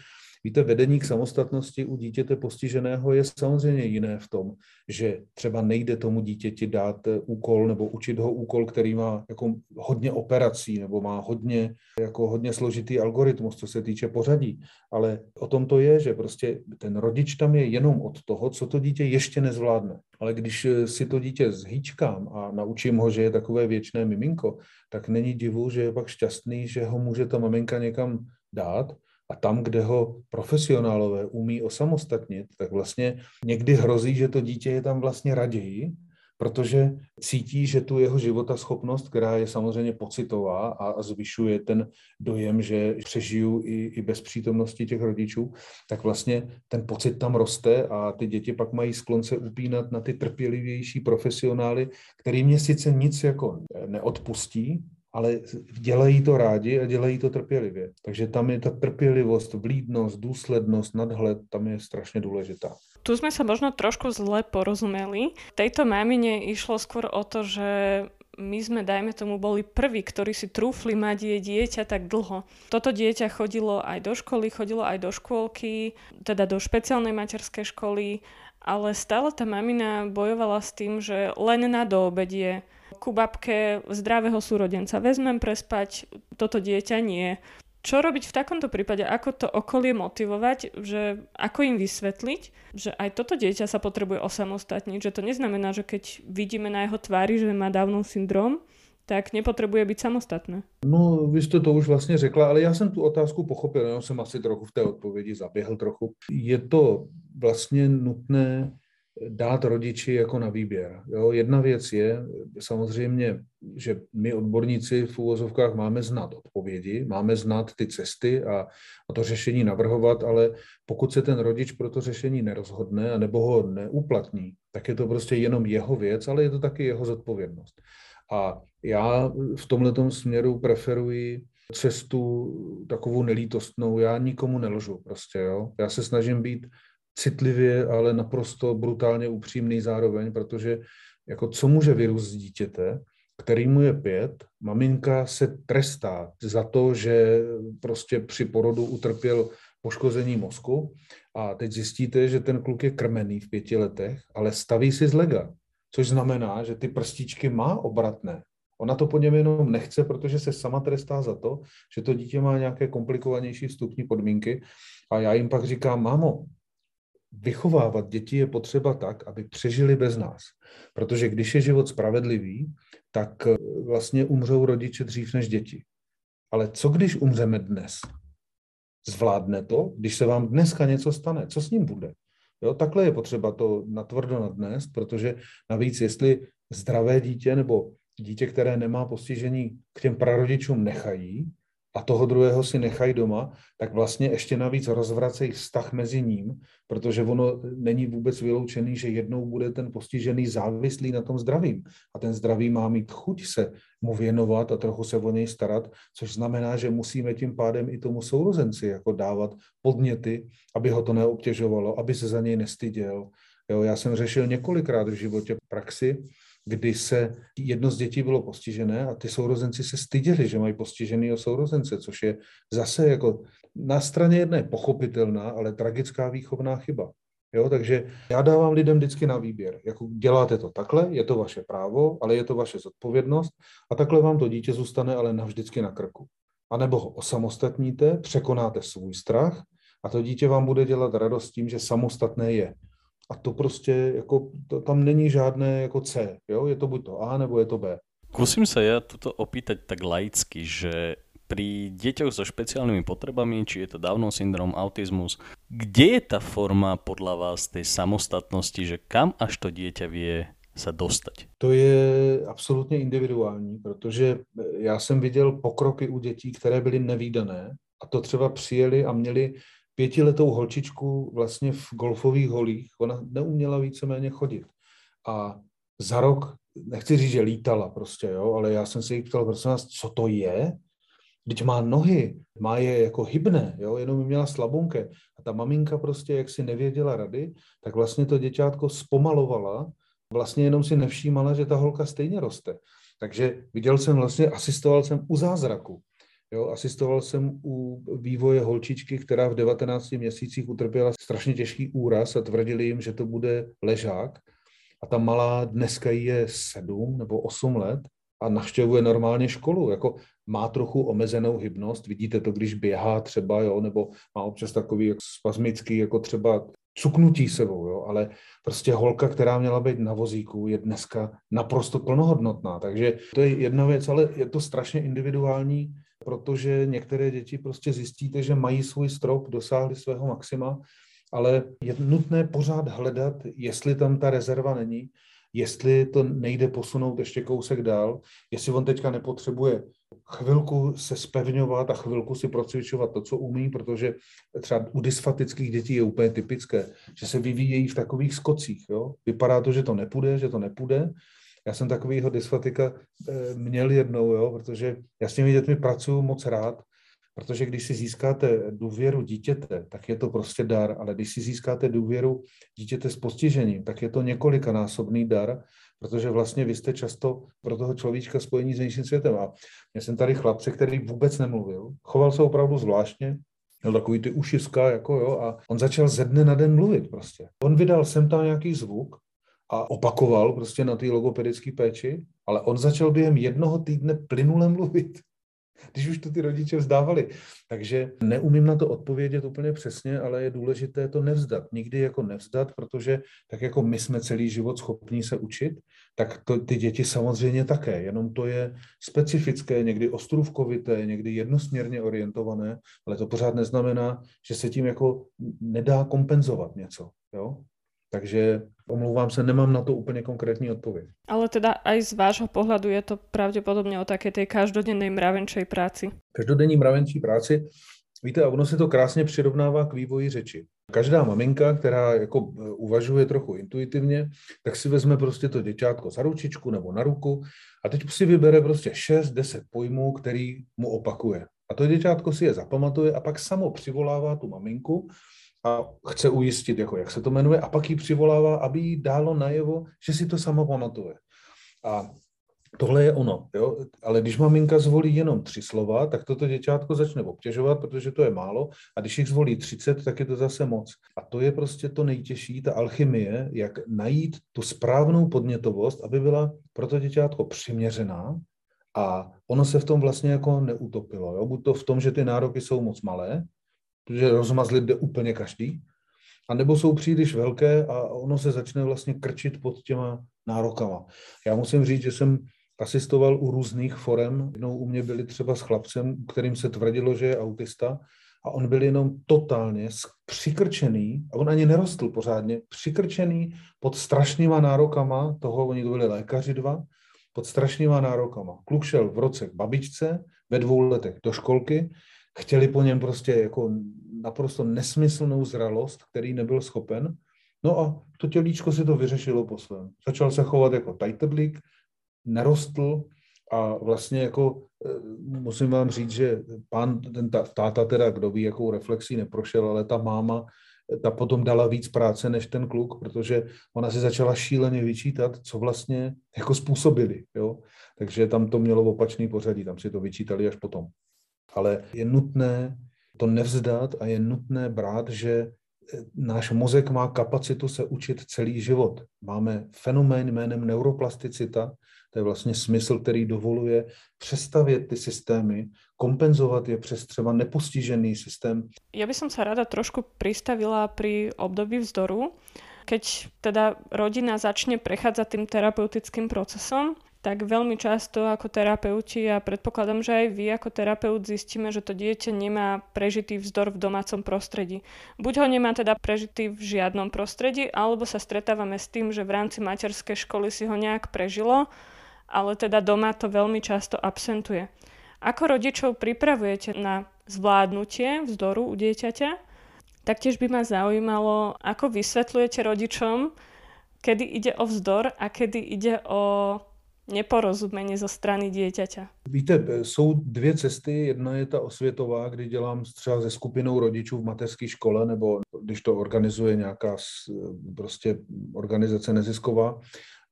Víte, vedení k samostatnosti u dítěte postiženého je samozřejmě jiné v tom, že třeba nejde tomu dítěti dát eh, úkol nebo učit ho úkol, který má jako hodně operací nebo má hodně, jako hodně složitý algoritmus, co se týče pořadí. Ale o tom to je, že prostě ten rodič tam je jenom od toho, co to dítě ještě nezvládne. Ale když eh, si to dítě zhýčkám a naučím ho, že je takové věčné miminko, tak není divu, že je pak šťastný, že ho může ta maminka někam dát a tam, kde ho profesionálové umí osamostatnit, tak vlastně někdy hrozí, že to dítě je tam vlastně raději, protože cítí, že tu jeho životaschopnost, která je samozřejmě pocitová a zvyšuje ten dojem, že přežiju i, i bez přítomnosti těch rodičů, tak vlastně ten pocit tam roste a ty děti pak mají sklon se upínat na ty trpělivější profesionály, který mě sice nic jako neodpustí, ale dělají to rádi a dělají to trpělivě. Takže tam je ta trpělivost, vlídnost, důslednost, nadhled, tam je strašně důležitá. Tu sme sa možno trošku zle porozumeli. Tejto mamine išlo skôr o to, že my sme, dajme tomu, boli prví, ktorí si trúfli mať jej dieťa tak dlho. Toto dieťa chodilo aj do školy, chodilo aj do škôlky, teda do špeciálnej materskej školy, ale stále tá mamina bojovala s tým, že len na doobedie ku babke zdravého súrodenca vezmem prespať, toto dieťa nie. Čo robiť v takomto prípade? Ako to okolie motivovať? Že, ako im vysvetliť, že aj toto dieťa sa potrebuje osamostatniť? Že to neznamená, že keď vidíme na jeho tváři, že má Downov syndrom, tak nepotřebuje být samostatné. No, vy jste to už vlastně řekla, ale já jsem tu otázku pochopil, já jsem asi trochu v té odpovědi zaběhl trochu. Je to vlastně nutné dát rodiči jako na výběr. Jo, jedna věc je samozřejmě, že my odborníci v úvozovkách máme znát odpovědi, máme znát ty cesty a, a to řešení navrhovat, ale pokud se ten rodič pro to řešení nerozhodne nebo ho neuplatní, tak je to prostě jenom jeho věc, ale je to taky jeho zodpovědnost. A já v tomhle směru preferuji cestu takovou nelítostnou. Já nikomu nelžu prostě, jo. Já se snažím být citlivě, ale naprosto brutálně upřímný zároveň, protože jako co může virus z dítěte, který mu je pět, maminka se trestá za to, že prostě při porodu utrpěl poškození mozku a teď zjistíte, že ten kluk je krmený v pěti letech, ale staví si z lega, což znamená, že ty prstíčky má obratné. Ona to po něm jenom nechce, protože se sama trestá za to, že to dítě má nějaké komplikovanější vstupní podmínky a já jim pak říkám, mámo, vychovávat děti je potřeba tak, aby přežili bez nás. Protože když je život spravedlivý, tak eh, vlastně umřou rodiče dřív než děti. Ale co když umřeme dnes? Zvládne to, když se vám dneska něco stane? Co s ním bude? Jo, takhle je potřeba to natvrdo nadnést, protože navíc, jestli zdravé dítě nebo dítě, které nemá postižení, k těm prarodičům nechají, a toho druhého si nechají doma, tak vlastně ještě navíc rozvracejí vztah mezi ním, protože ono není vůbec vyloučený, že jednou bude ten postižený závislý na tom zdravím. A ten zdravý má mít chuť se mu věnovat a trochu se o něj starat, což znamená, že musíme tím pádem i tomu sourozenci jako dávat podněty, aby ho to neobtěžovalo, aby se za něj nestyděl. Jo, já jsem řešil několikrát v životě praxi, kdy se jedno z dětí bylo postižené a ty sourozenci se styděli, že mají postiženého sourozence, což je zase jako na straně jedné pochopitelná, ale tragická výchovná chyba. Jo, takže já dávám lidem vždycky na výběr. Jako děláte to takhle, je to vaše právo, ale je to vaše zodpovědnost a takhle vám to dítě zůstane ale navždycky na krku. A nebo ho osamostatníte, překonáte svůj strach a to dítě vám bude dělat radost tím, že samostatné je. A to prostě, jako, to, tam není žádné jako C, jo? je to buď to A, nebo je to B. Kusím sa ja toto opýtať tak laicky, že pri deťoch so špeciálnymi potrebami, či je to Downov syndrom, autizmus, kde je tá forma podľa vás tej samostatnosti, že kam až to dieťa vie se dostať? To je absolutně individuální, protože já jsem viděl pokroky u dětí, které byly nevýdané a to třeba přijeli a měli pětiletou holčičku vlastně v golfových holích. Ona neuměla víceméně chodit. A za rok, nechci říct, že lítala prostě, jo, ale já jsem se jí ptal, prosím vás, co to je? Teď má nohy, má je jako hybné, jo, jenom měla slabonké. A ta maminka prostě, jak si nevěděla rady, tak vlastně to děťátko zpomalovala, vlastně jenom si nevšímala, že ta holka stejně roste. Takže viděl jsem vlastně, asistoval jsem u zázraku. Jo, asistoval jsem u vývoje holčičky, která v 19 měsících utrpěla strašně těžký úraz a tvrdili jim, že to bude ležák. A ta malá dneska je 7 nebo 8 let a navštěvuje normálně školu. Jako má trochu omezenou hybnost, vidíte to, když běhá třeba, jo, nebo má občas takový jak spazmický, jako třeba cuknutí sebou, jo, ale prostě holka, která měla být na vozíku, je dneska naprosto plnohodnotná. Takže to je jedna věc, ale je to strašně individuální, protože některé děti prostě zjistíte, že mají svůj strop, dosáhli svého maxima, ale je nutné pořád hledat, jestli tam ta rezerva není, jestli to nejde posunout ještě kousek dál, jestli on teďka nepotřebuje chvilku se spevňovat a chvilku si procvičovat to, co umí, protože třeba u dysfatických dětí je úplně typické, že se vyvíjejí v takových skocích. Jo? Vypadá to, že to nepůjde, že to nepůjde. Já jsem takovýho dysfatika eh, měl jednou, jo? protože já s těmi dětmi pracuji moc rád, protože když si získáte důvěru dítěte, tak je to prostě dar, ale když si získáte důvěru dítěte s postižením, tak je to několikanásobný dar, protože vlastně vy jste často pro toho človíčka spojení s vnějším světem. A já jsem tady chlapce, který vůbec nemluvil, choval se opravdu zvláštně, měl takový ty ušiska, jako jo, a on začal ze dne na den mluvit prostě. On vydal sem tam nějaký zvuk a opakoval prostě na té logopedické péči, ale on začal během jednoho týdne plynule mluvit když už to ty rodiče vzdávali. Takže neumím na to odpovědět úplně přesně, ale je důležité to nevzdat. Nikdy jako nevzdat, protože tak jako my jsme celý život schopní se učit, tak to, ty děti samozřejmě také, jenom to je specifické, někdy ostrůvkovité, někdy jednosměrně orientované, ale to pořád neznamená, že se tím jako nedá kompenzovat něco. Jo? Takže omlouvám se, nemám na to úplně konkrétní odpověď. Ale teda aj z vášho pohľadu je to pravděpodobně o také tej každodennej mravenčej práci. Každodenní mravenčí práci, víte, a ono se to krásně přirovnává k vývoji řeči. Každá maminka, která jako e, uvažuje trochu intuitivně, tak si vezme prostě to děťátko za ručičku nebo na ruku a teď si vybere prostě 6-10 pojmů, který mu opakuje. A to děťátko si je zapamatuje a pak samo přivolává tu maminku a chce ujistit, jako jak se to jmenuje, a pak ji přivolává, aby jí dálo najevo, že si to samo pamatuje. A tohle je ono, jo? ale když maminka zvolí jenom tři slova, tak toto děťátko začne obtěžovat, protože to je málo, a když jich zvolí 30, tak je to zase moc. A to je prostě to nejtěžší, ta alchymie, jak najít tu správnou podnětovost, aby byla pro to děťátko přiměřená, a ono se v tom vlastně jako neutopilo. Jo? Buď to v tom, že ty nároky jsou moc malé, protože rozmazlit jde úplně každý, a nebo jsou příliš velké a ono se začne vlastně krčit pod těma nárokama. Já musím říct, že jsem asistoval u různých forem. Jednou u mě byli třeba s chlapcem, kterým se tvrdilo, že je autista a on byl jenom totálně přikrčený, a on ani nerostl pořádně, přikrčený pod strašnýma nárokama toho, oni to byli lékaři dva, pod strašnýma nárokama. Kluk šel v roce k babičce, ve dvou letech do školky, chtěli po něm prostě jako naprosto nesmyslnou zralost, který nebyl schopen. No a to tělíčko si to vyřešilo po svém. Začal se chovat jako tajtrdlík, nerostl a vlastně jako eh, musím vám říct, že pán, ten táta teda, kdo ví, jakou reflexí neprošel, ale ta máma, ta potom dala víc práce než ten kluk, protože ona si začala šíleně vyčítat, co vlastně jako způsobili. Jo? Takže tam to mělo opačný pořadí, tam si to vyčítali až potom ale je nutné to nevzdat a je nutné brát, že náš mozek má kapacitu se učit celý život. Máme fenomén jménem neuroplasticita, to je vlastně smysl, který dovoluje přestavět ty systémy, kompenzovat je přes třeba nepostižený systém. Ja by som sa rada trošku pristavila pri období vzdoru. Keď teda rodina začne prechádzať tým terapeutickým procesom, tak veľmi často ako terapeuti a predpokladám, že aj vy ako terapeut zistíme, že to dieťa nemá prežitý vzdor v domácom prostredí. Buď ho nemá teda prežitý v žiadnom prostredí, alebo sa stretávame s tým, že v rámci materskej školy si ho nejak prežilo, ale teda doma to veľmi často absentuje. Ako rodičov pripravujete na zvládnutie vzdoru u dieťaťa? Taktiež by ma zaujímalo, ako vysvetľujete rodičom, kedy ide o vzdor a kedy ide o neporozumění ze strany dítěte? Víte, jsou dvě cesty. Jedna je ta osvětová, kdy dělám třeba se skupinou rodičů v mateřské škole, nebo když to organizuje nějaká prostě organizace nezisková.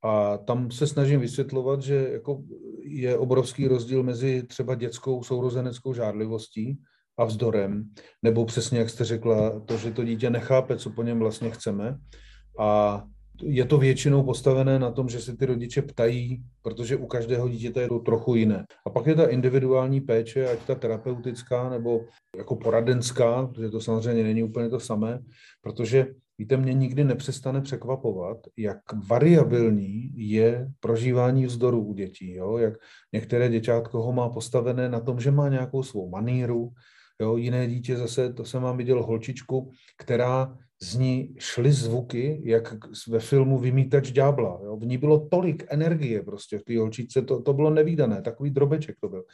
A tam se snažím vysvětlovat, že jako je obrovský rozdíl mezi třeba dětskou sourozeneckou žádlivostí a vzdorem, nebo přesně, jak jste řekla, to, že to dítě nechápe, co po něm vlastně chceme. A je to většinou postavené na tom, že se ty rodiče ptají, protože u každého dítěte je to trochu jiné. A pak je ta individuální péče, ať ta terapeutická nebo jako poradenská, protože to samozřejmě není úplně to samé, protože víte, mě nikdy nepřestane překvapovat, jak variabilní je prožívání vzdoru u dětí. Jo? Jak některé děťátko ho má postavené na tom, že má nějakou svou maníru, Jo, jiné dítě zase, to jsem vám viděl holčičku, která z ní šly zvuky, jak ve filmu Vymítač ďábla. V ní bylo tolik energie prostě v té holčičce, to, to bylo nevýdané, takový drobeček to byl.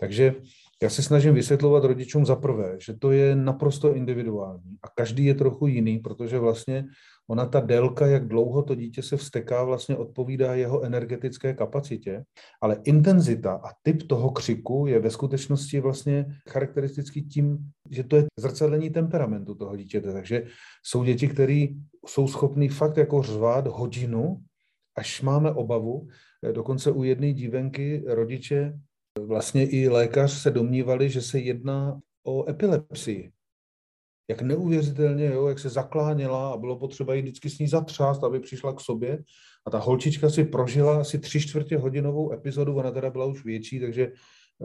Takže já se snažím vysvětlovat rodičům za prvé, že to je naprosto individuální a každý je trochu jiný, protože vlastně ona ta délka, jak dlouho to dítě se vsteká, vlastně odpovídá jeho energetické kapacitě, ale intenzita a typ toho křiku je ve skutečnosti vlastně charakteristický tím, že to je zrcadlení temperamentu toho dítěte. Takže jsou děti, které jsou schopný fakt jako řvát hodinu, až máme obavu. Dokonce u jedné dívenky rodiče, vlastně i lékař se domnívali, že se jedná o epilepsii jak neuvěřitelně, jo, jak se zakláněla a bylo potřeba jí vždycky s ní zatřást, aby přišla k sobě. A ta holčička si prožila asi tři čtvrtě hodinovou epizodu, ona teda byla už větší, takže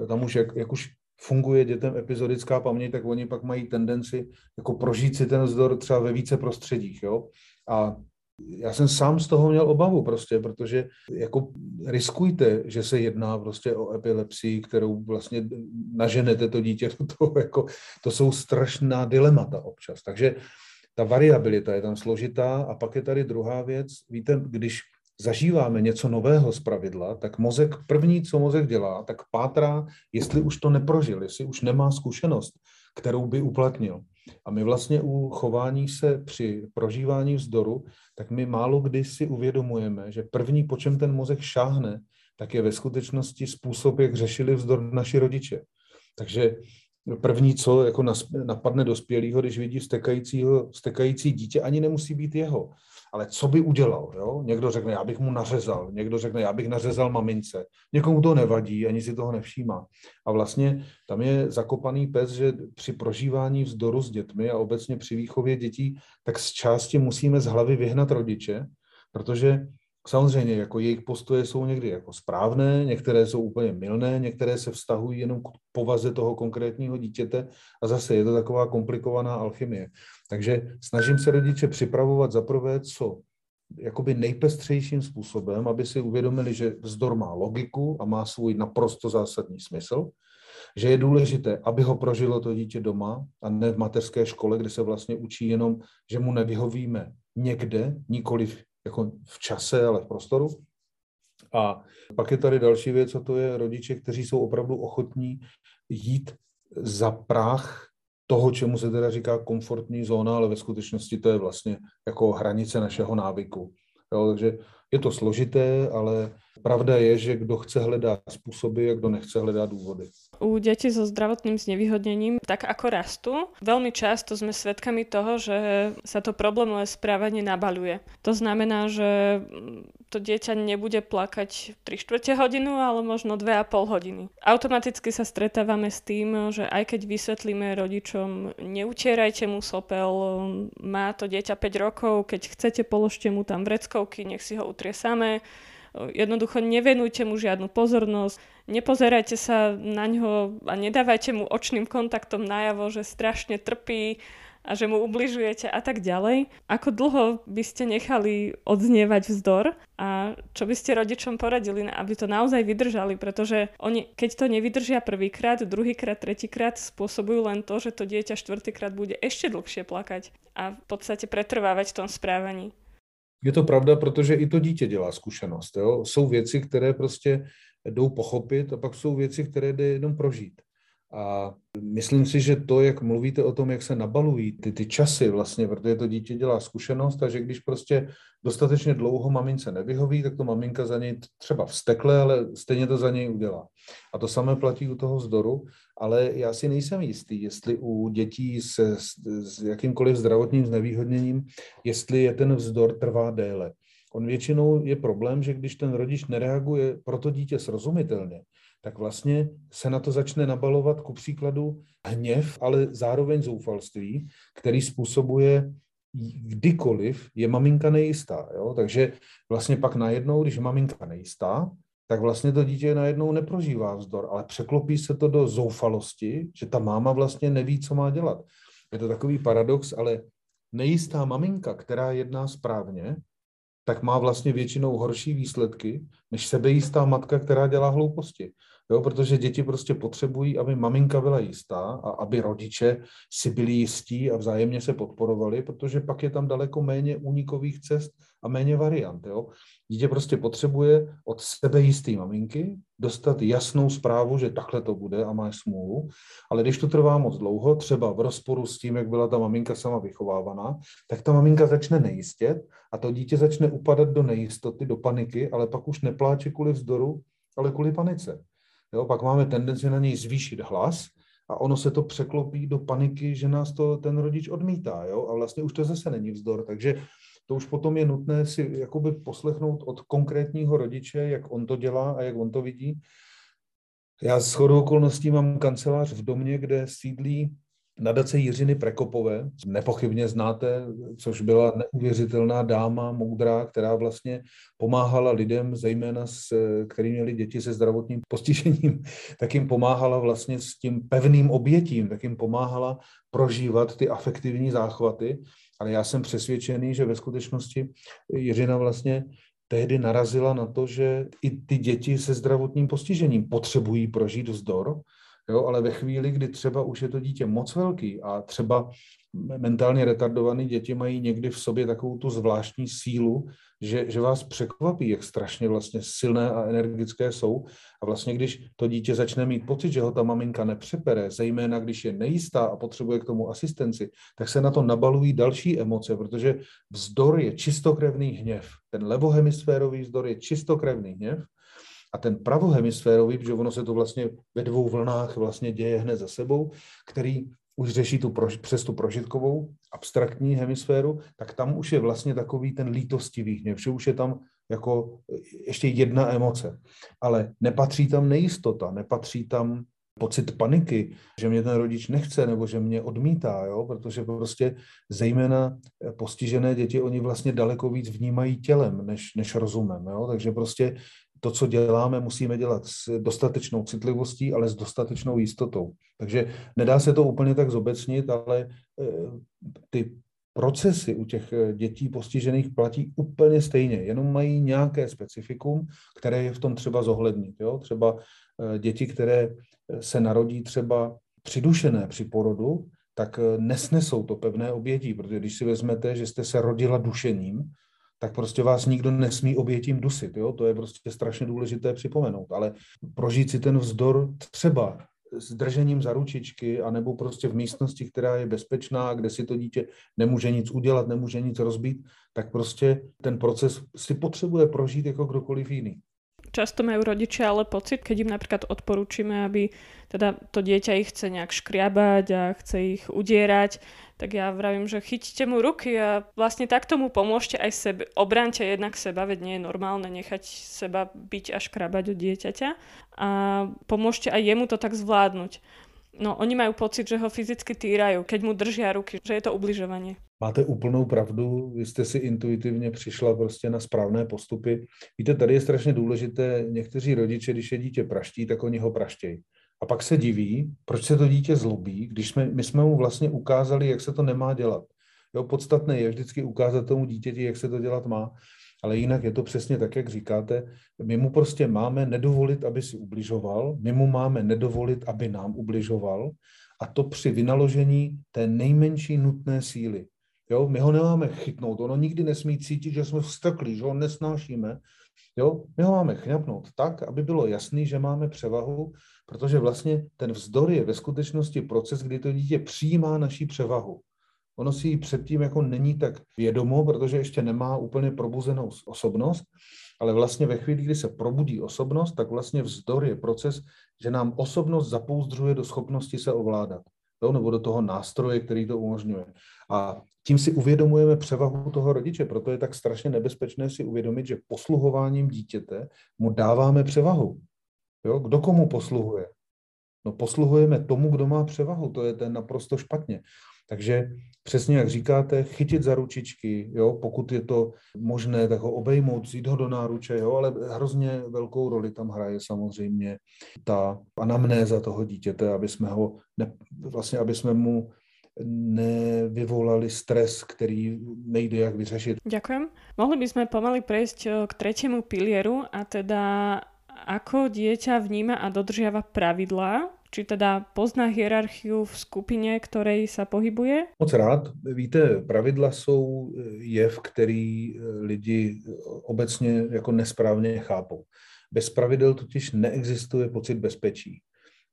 eh, tam už, jak, jak už funguje dětem epizodická paměť, tak oni pak mají tendenci jako prožít si ten vzdor třeba ve více prostředích. Jo? A já jsem sám z toho měl obavu prostě, protože jako riskujte, že se jedná prostě o epilepsii, kterou vlastně naženete to dítě do toho, jako, to jsou strašná dilemata občas. Takže ta variabilita je tam složitá a pak je tady druhá věc. Víte, když zažíváme něco nového z pravidla, tak mozek, první, co mozek dělá, tak pátrá, jestli už to neprožil, jestli už nemá zkušenost, kterou by uplatnil. A my vlastně u chování se při prožívání vzdoru, tak my málo kdy si uvědomujeme, že první, po čem ten mozek šáhne, tak je ve skutečnosti způsob, jak řešili vzdor naši rodiče. Takže první, co jako napadne dospělého, když vidí stekajícího, stekající dítě, ani nemusí být jeho, ale co by udělal? Jo? Někdo řekne, já bych mu nařezal, někdo řekne, já bych nařezal mamince. Někomu to nevadí, ani si toho nevšímá. A vlastně tam je zakopaný pes, že při prožívání vzdoru s dětmi a obecně při výchově dětí, tak z části musíme z hlavy vyhnat rodiče, protože Samozřejmě, jako jejich postoje jsou někdy jako správné, některé jsou úplně milné, některé se vztahují jenom k povaze toho konkrétního dítěte a zase je to taková komplikovaná alchymie. Takže snažím se rodiče připravovat za prvé, co jakoby nejpestřejším způsobem, aby si uvědomili, že vzdor má logiku a má svůj naprosto zásadní smysl, že je důležité, aby ho prožilo to dítě doma a ne v mateřské škole, kde se vlastně učí jenom, že mu nevyhovíme někde, nikoli jako v čase, ale v prostoru. A pak je tady další věc, a to je rodiče, kteří jsou opravdu ochotní jít za práh toho, čemu se teda říká komfortní zóna, ale ve skutečnosti to je vlastně jako hranice našeho návyku. Jo, takže je to složité, ale Pravda je, že kdo chce hledá způsoby a kdo nechce hledá důvody. U detí so zdravotným znevýhodnením, tak ako rastú, veľmi často sme svedkami toho, že sa to problémové správanie nabaluje. To znamená, že to dieťa nebude plakať 3 čtvrte hodinu, ale možno 2,5 hodiny. Automaticky sa stretávame s tým, že aj keď vysvetlíme rodičom, neutierajte mu sopel, má to dieťa 5 rokov, keď chcete, položte mu tam vreckovky, nech si ho utrie samé, Jednoducho nevenujte mu žiadnu pozornosť, nepozerajte sa na ňo a nedávajte mu očným kontaktom najavo, že strašne trpí a že mu ubližujete a tak ďalej. Ako dlho by ste nechali odznievať vzdor a čo by ste rodičom poradili, aby to naozaj vydržali, pretože oni, keď to nevydržia prvýkrát, druhýkrát, tretíkrát, spôsobujú len to, že to dieťa štvrtýkrát bude ešte dlhšie plakať a v podstate pretrvávať v tom správaní. Je to pravda, protože i to dítě dělá zkušenost. Jo? Jsou věci, které prostě jdou pochopit a pak jsou věci, které jde jenom prožít. A myslím si, že to, jak mluvíte o tom, jak se nabalují ty, ty časy vlastně, protože to dítě dělá zkušenost a že když prostě dostatečně dlouho mamince nevyhoví, tak to maminka za něj třeba vstekle, ale stejně to za něj udělá. A to samé platí u toho vzdoru, ale já si nejsem jistý, jestli u dětí se s, s jakýmkoliv zdravotním znevýhodněním, jestli je ten vzdor trvá déle. On většinou je problém, že když ten rodič nereaguje pro to dítě srozumitelně, tak vlastně se na to začne nabalovat ku příkladu hněv, ale zároveň zoufalství, který způsobuje kdykoliv je maminka nejistá. Jo? Takže vlastně pak najednou, když je maminka nejistá, tak vlastně to dítě najednou neprožívá vzdor, ale překlopí se to do zoufalosti, že ta máma vlastně neví, co má dělat. Je to takový paradox, ale nejistá maminka, která jedná správně, tak má vlastně většinou horší výsledky, než sebejistá matka, která dělá hlouposti. Jo, protože děti prostě potřebují, aby maminka byla jistá a aby rodiče si byli jistí a vzájemně se podporovali, protože pak je tam daleko méně únikových cest a méně variant. Jo. Dítě prostě potřebuje od sebe jistý maminky dostat jasnou zprávu, že takhle to bude a máš smůlu, ale když to trvá moc dlouho, třeba v rozporu s tím, jak byla ta maminka sama vychovávaná, tak ta maminka začne nejistět a to dítě začne upadat do nejistoty, do paniky, ale pak už nepláče kvůli vzdoru, ale kvůli panice. Jo, pak máme tendenci na něj zvýšit hlas a ono se to překlopí do paniky, že nás to ten rodič odmítá. Jo? A vlastně už to zase není vzdor. Takže to už potom je nutné si jakoby poslechnout od konkrétního rodiče, jak on to dělá a jak on to vidí. Já s chodou okolností mám kancelář v domě, kde sídlí nadace Jiřiny Prekopové, nepochybně znáte, což byla neuvěřitelná dáma, moudrá, která vlastně pomáhala lidem, zejména s, který měli děti se zdravotním postižením, tak jim pomáhala vlastně s tím pevným obětím, tak jim pomáhala prožívat ty afektivní záchvaty. Ale já jsem přesvědčený, že ve skutečnosti Jiřina vlastně tehdy narazila na to, že i ty děti se zdravotním postižením potřebují prožít vzdor, Jo, ale ve chvíli, kdy třeba už je to dítě moc velký a třeba mentálně retardované děti mají někdy v sobě takovou tu zvláštní sílu, že, že vás překvapí, jak strašně vlastně silné a energické jsou. A vlastně, když to dítě začne mít pocit, že ho ta maminka nepřepere, zejména když je nejistá a potřebuje k tomu asistenci, tak se na to nabalují další emoce, protože vzdor je čistokrevný hněv. Ten levohemisférový vzdor je čistokrevný hněv a ten pravohemisférový, protože ono se to vlastně ve dvou vlnách vlastně děje hned za sebou, který už řeší tu prož, přes tu prožitkovou abstraktní hemisféru, tak tam už je vlastně takový ten lítostivý hněv, že už je tam jako ještě jedna emoce. Ale nepatří tam nejistota, nepatří tam pocit paniky, že mě ten rodič nechce nebo že mě odmítá, jo? protože prostě zejména postižené děti, oni vlastně daleko víc vnímají tělem než, než rozumem. Jo? Takže prostě to, co děláme, musíme dělat s dostatečnou citlivostí, ale s dostatečnou jistotou. Takže nedá se to úplně tak zobecnit, ale eh, ty procesy u těch eh, dětí postižených platí úplně stejně, jenom mají nějaké specifikum, které je v tom třeba zohlednit. Jo? Třeba eh, děti, které se narodí třeba přidušené při porodu, tak nesnesou to pevné obětí, protože když si vezmete, že jste se rodila dušením, tak prostě vás nikdo nesmí obětím dusit. Jo? To je prostě strašně důležité připomenout. Ale prožít si ten vzdor třeba s držením za ručičky, anebo prostě v místnosti, která je bezpečná, kde si to dítě nemůže nic udělat, nemůže nic rozbít, tak prostě ten proces si potřebuje prožít jako kdokoliv jiný. Často majú rodičia ale pocit, keď im napríklad odporúčime, aby teda to dieťa ich chce nejak škriabať a chce ich udierať, tak ja vravím, že chyťte mu ruky a vlastne tak tomu pomôžte aj sebe. Obránte jednak seba, veď nie je normálne nechať seba byť a škrabať od dieťaťa a pomôžte aj jemu to tak zvládnuť. No, oni majú pocit, že ho fyzicky týrajú, keď mu držia ruky, že je to ubližovanie. Máte úplnou pravdu, vy jste si intuitivně přišla prostě na správné postupy. Víte, tady je strašně důležité, někteří rodiče, když je dítě praští, tak oni ho praštějí. A pak se diví, proč se to dítě zlobí, když jsme, my jsme mu vlastně ukázali, jak se to nemá dělat. Jo, podstatné je vždycky ukázat tomu dítěti, jak se to dělat má, ale jinak je to přesně tak, jak říkáte. My mu prostě máme nedovolit, aby si ubližoval, my mu máme nedovolit, aby nám ubližoval a to při vynaložení té nejmenší nutné síly. Jo, my ho nemáme chytnout, ono nikdy nesmí cítit, že jsme vsteklí, že ho nesnášíme. Jo, my ho máme chňapnout tak, aby bylo jasný, že máme převahu, protože vlastně ten vzdor je ve skutečnosti proces, kdy to dítě přijímá naší převahu. Ono si ji předtím jako není tak vědomo, protože ještě nemá úplně probuzenou osobnost, ale vlastně ve chvíli, kdy se probudí osobnost, tak vlastně vzdor je proces, že nám osobnost zapouzdřuje do schopnosti se ovládat jo, nebo do toho nástroje, který to umožňuje. A tím si uvědomujeme převahu toho rodiče, proto je tak strašně nebezpečné si uvědomit, že posluhováním dítěte mu dáváme převahu. Jo? Kdo komu posluhuje? No posluhujeme tomu, kdo má převahu, to je ten naprosto špatně. Takže přesně jak říkáte, chytit za ručičky, jo, pokud je to možné, tak ho obejmout, vzít ho do náruče, jo, ale hrozně velkou roli tam hraje samozřejmě ta anamnéza toho dítěte, aby jsme ho, ne, vlastně aby jsme mu nevyvolali stres, který nejde jak vyřešit. Ďakujem. Mohli by sme pomaly prejsť eh, k tretiemu pilieru a teda ako dieťa vníma a dodržiava pravidlá či teda pozná hierarchiu v skupině, ktorej sa pohybuje? Moc rád. Víte, pravidla jsou jev, který lidi obecně jako nesprávně chápou. Bez pravidel totiž neexistuje pocit bezpečí.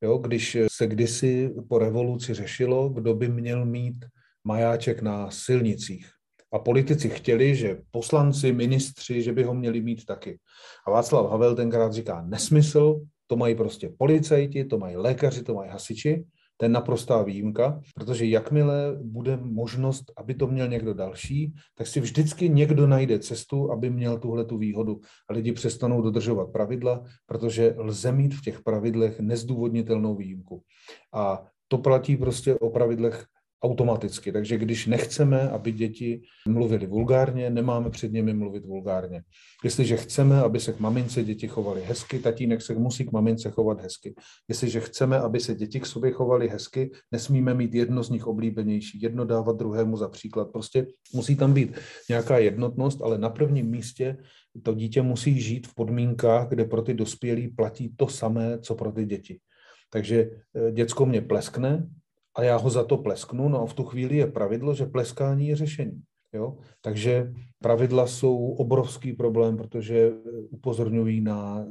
Jo, když se kdysi po revoluci řešilo, kdo by měl mít majáček na silnicích, a politici chtěli, že poslanci, ministři, že by ho měli mít taky. A Václav Havel tenkrát říká nesmysl, to mají prostě policajti, to mají lékaři, to mají hasiči. To je naprostá výjimka, protože jakmile bude možnost, aby to měl někdo další, tak si vždycky někdo najde cestu, aby měl tuhle tu výhodu. A lidi přestanou dodržovat pravidla, protože lze mít v těch pravidlech nezdůvodnitelnou výjimku. A to platí prostě o pravidlech automaticky. Takže když nechceme, aby děti mluvili vulgárně, nemáme před nimi mluvit vulgárně. Jestliže chceme, aby se k mamince děti chovaly hezky, tatínek se musí k mamince chovat hezky. Jestliže chceme, aby se děti k sobě chovaly hezky, nesmíme mít jedno z nich oblíbenější, jedno dávat druhému za příklad. Prostě musí tam být nějaká jednotnost, ale na prvním místě to dítě musí žít v podmínkách, kde pro ty dospělí platí to samé, co pro ty děti. Takže eh, děcko mě pleskne, a já ho za to plesknu, no a v tu chvíli je pravidlo, že pleskání je řešení. Jo? Takže pravidla jsou obrovský problém, protože upozorňují na,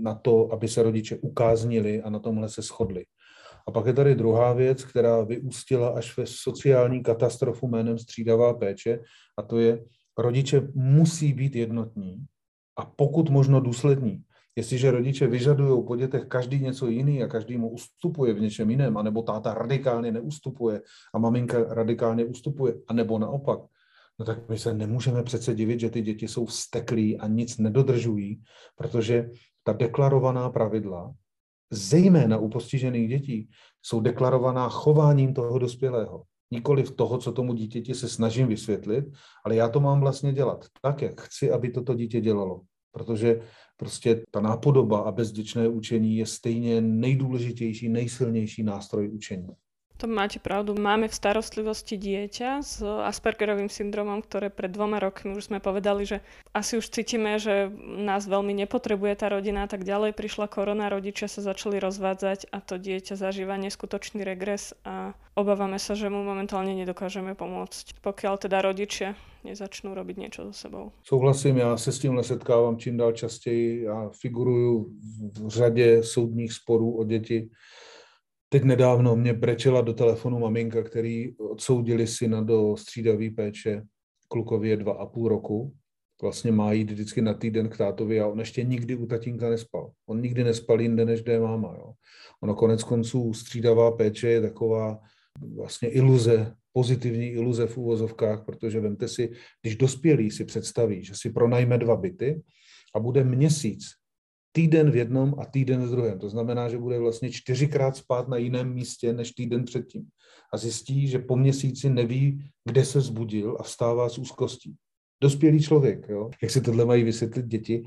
na to, aby se rodiče ukáznili a na tomhle se shodli. A pak je tady druhá věc, která vyústila až ve sociální katastrofu jménem střídavá péče, a to je, rodiče musí být jednotní a pokud možno důslední. Jestliže rodiče vyžadují po dětech každý něco jiný a každý mu ustupuje v něčem jiném, anebo táta radikálně neustupuje a maminka radikálně ustupuje, anebo naopak, no tak my se nemůžeme přece divit, že ty děti jsou vsteklí a nic nedodržují, protože ta deklarovaná pravidla, zejména u postižených dětí, jsou deklarovaná chováním toho dospělého. Nikoli v toho, co tomu dítěti se snažím vysvětlit, ale já to mám vlastně dělat tak, jak chci, aby toto dítě dělalo. Protože prostě ta nápodoba a bezděčné učení je stejně nejdůležitější, nejsilnější nástroj učení. To máte pravdu. Máme v starostlivosti dieťa s Aspergerovým syndromom, ktoré pred dvoma rokmi už sme povedali, že asi už cítime, že nás veľmi nepotrebuje tá rodina a tak ďalej. Prišla korona, rodičia sa začali rozvádzať a to dieťa zažíva neskutočný regres a obávame sa, že mu momentálne nedokážeme pomôcť, pokiaľ teda rodičia nezačnou robiť niečo so sebou. Souhlasím, já se s tímhle setkávám čím dál častěji. Já figuruju v řadě soudních sporů o děti Teď nedávno mě brečela do telefonu maminka, který odsoudili syna do střídavé péče klukově dva a půl roku vlastně má jít vždycky na týden k tátovi a on ještě nikdy u tatínka nespal. On nikdy nespal jinde, než kde je máma. Jo. Ono konec konců střídavá péče je taková vlastně iluze, pozitivní iluze v úvozovkách, protože vemte si, když dospělý si představí, že si pronajme dva byty a bude měsíc týden v jednom a týden v druhém. To znamená, že bude vlastně čtyřikrát spát na jiném místě než týden předtím. A zjistí, že po měsíci neví, kde se zbudil a vstává s úzkostí. Dospělý člověk, jo? jak si tohle mají vysvětlit děti.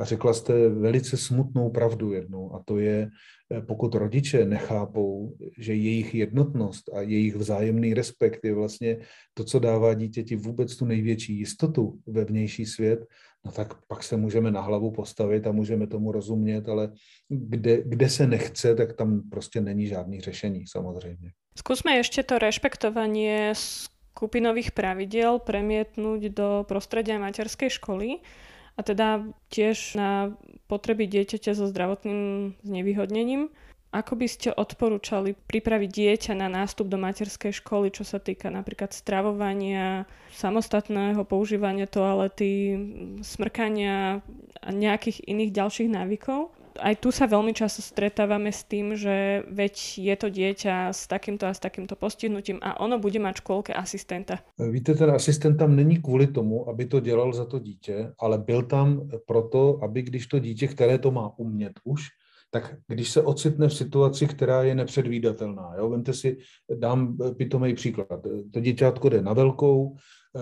A řekla jste velice smutnou pravdu jednou, a to je, eh, pokud rodiče nechápou, že jejich jednotnost a jejich vzájemný respekt je vlastně to, co dává dítěti vůbec tu největší jistotu ve vnější svět, no tak pak se můžeme na hlavu postavit a můžeme tomu rozumět, ale kde, kde se nechce, tak tam prostě není žádný řešení samozřejmě. Zkusme ještě to rešpektovanie skupinových pravidel premietnúť do prostredia materskej školy a teda tiež na potreby dieťaťa so zdravotným znevýhodnením. Ako by ste odporúčali pripraviť dieťa na nástup do materskej školy, čo sa týka napríklad stravovania, samostatného používania toalety, smrkania a nejakých iných ďalších návykov? Aj tu sa veľmi často stretávame s tým, že veď je to dieťa s takýmto a s takýmto postihnutím a ono bude mať školke asistenta. Víte, ten asistent tam není kvůli tomu, aby to dělal za to dítě, ale byl tam proto, aby když to dítě, které to má umět už, tak když se ocitne v situaci, která je nepředvídatelná, jo, vemte si, dám pitomý příklad, to děťátko jde na velkou,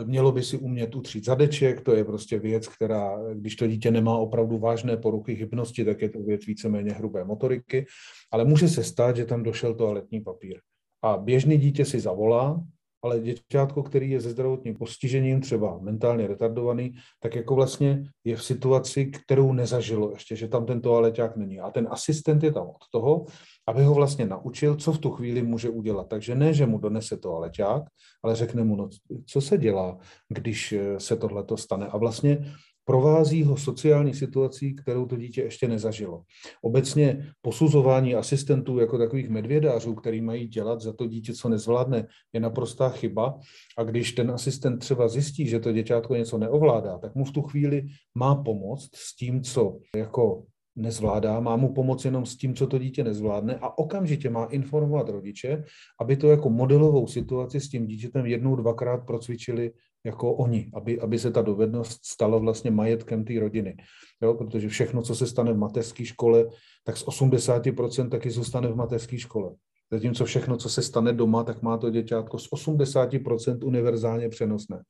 Mělo by si umět utřít zadeček, to je prostě věc, která, když to dítě nemá opravdu vážné poruchy hybnosti, tak je to věc víceméně hrubé motoriky, ale může se stát, že tam došel toaletní papír. A běžný dítě si zavolá, ale děťátko, který je ze zdravotním postižením, třeba mentálně retardovaný, tak jako vlastně je v situaci, kterou nezažilo ještě, že tam ten toaleťák není. A ten asistent je tam od toho, aby ho vlastně naučil, co v tu chvíli může udělat. Takže ne, že mu donese toaleťák, ale řekne mu, no, co se dělá, když se tohle stane. A vlastně provází ho sociální situací, kterou to dítě ještě nezažilo. Obecně posuzování asistentů jako takových medvědářů, který mají dělat za to dítě, co nezvládne, je naprostá chyba. A když ten asistent třeba zjistí, že to děťátko něco neovládá, tak mu v tu chvíli má pomoct s tím, co jako nezvládá, má mu pomoct jenom s tím, co to dítě nezvládne a okamžitě má informovat rodiče, aby to jako modelovou situaci s tím dítětem jednou, dvakrát procvičili jako oni, aby, aby se ta dovednost stala vlastně majetkem té rodiny. Jo, protože všechno, co se stane v mateřské škole, tak z 80% taky zůstane v mateřské škole. Zatímco všechno, co se stane doma, tak má to děťátko z 80% univerzálně přenosné.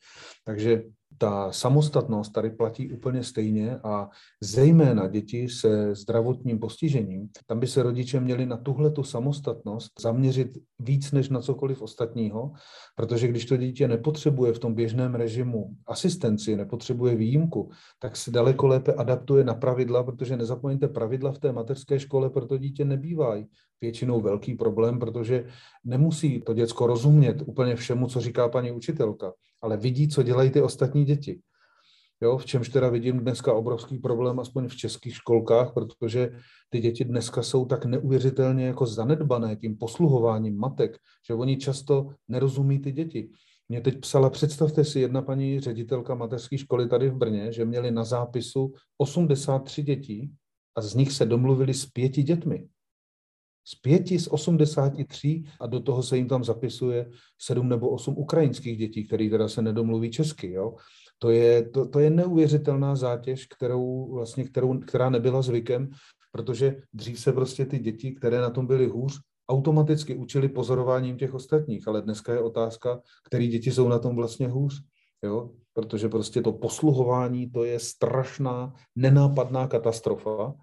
Takže ta samostatnost tady platí úplně stejně a zejména děti se zdravotním postižením, tam by se rodiče měli na tuhle tu samostatnost zaměřit víc než na cokoliv ostatního, protože když to dítě nepotřebuje v tom běžném režimu asistenci, nepotřebuje výjimku, tak se daleko lépe adaptuje na pravidla, protože nezapomeňte, pravidla v té mateřské škole pro to dítě nebývají většinou velký problém, protože nemusí to děcko rozumět úplně všemu, co říká paní učitelka, ale vidí, co dělají ty ostatní děti. Jo, v čemž teda vidím dneska obrovský problém, aspoň v českých školkách, protože ty děti dneska jsou tak neuvěřitelně jako zanedbané tím posluhováním matek, že oni často nerozumí ty děti. Mě teď psala, představte si, jedna paní ředitelka mateřské školy tady v Brně, že měli na zápisu 83 dětí a z nich se domluvili s pěti dětmi. Z pěti z 83 a do toho se jim tam zapisuje sedm nebo osm ukrajinských dětí, které teda se nedomluví česky. Jo? To, je, to, to je neuvěřitelná zátěž, kterou, vlastně, kterou, která nebyla zvykem, protože dřív se prostě ty děti, které na tom byly hůř, automaticky učili pozorováním těch ostatních, ale dneska je otázka, které děti jsou na tom vlastně hůř. Jo? Protože prostě to posluhování, to je strašná, nenápadná katastrofa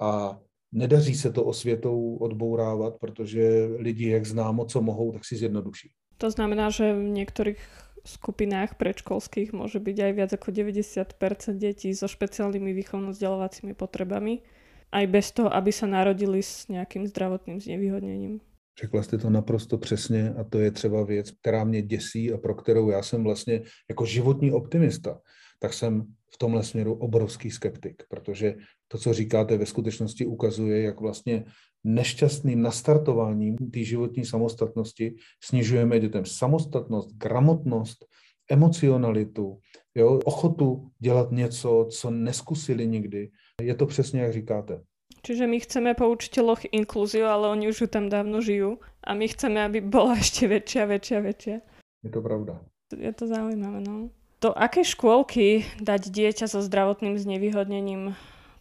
a nedaří se to osvětou odbourávat, protože lidi, jak známo, co mohou, tak si zjednoduší. To znamená, že v některých skupinách predškolských môže byť aj viac ako 90% detí so špeciálnymi výchovno-vzdelávacími potrebami, aj bez toho, aby sa narodili s nejakým zdravotným znevýhodněním. Řekla jste to naprosto přesně a to je třeba věc, která mě děsí a pro kterou já jsem vlastně jako životní optimista, tak jsem v tomhle směru obrovský skeptik, protože to, co říkáte, ve skutečnosti ukazuje, jak vlastně nešťastným nastartováním té životní samostatnosti snižujeme dětem samostatnost, gramotnost, emocionalitu, jo, ochotu dělat něco, co neskusili nikdy. Je to přesně, jak říkáte. Čiže my chceme po učiteľoch inklúziu, ale oni už tam dávno žijú a my chceme, aby bola ešte väčšia, väčšia, väčšia. Je to pravda. Je to zaujímavé, no. Do akej škôlky dať dieťa so zdravotným znevýhodnením?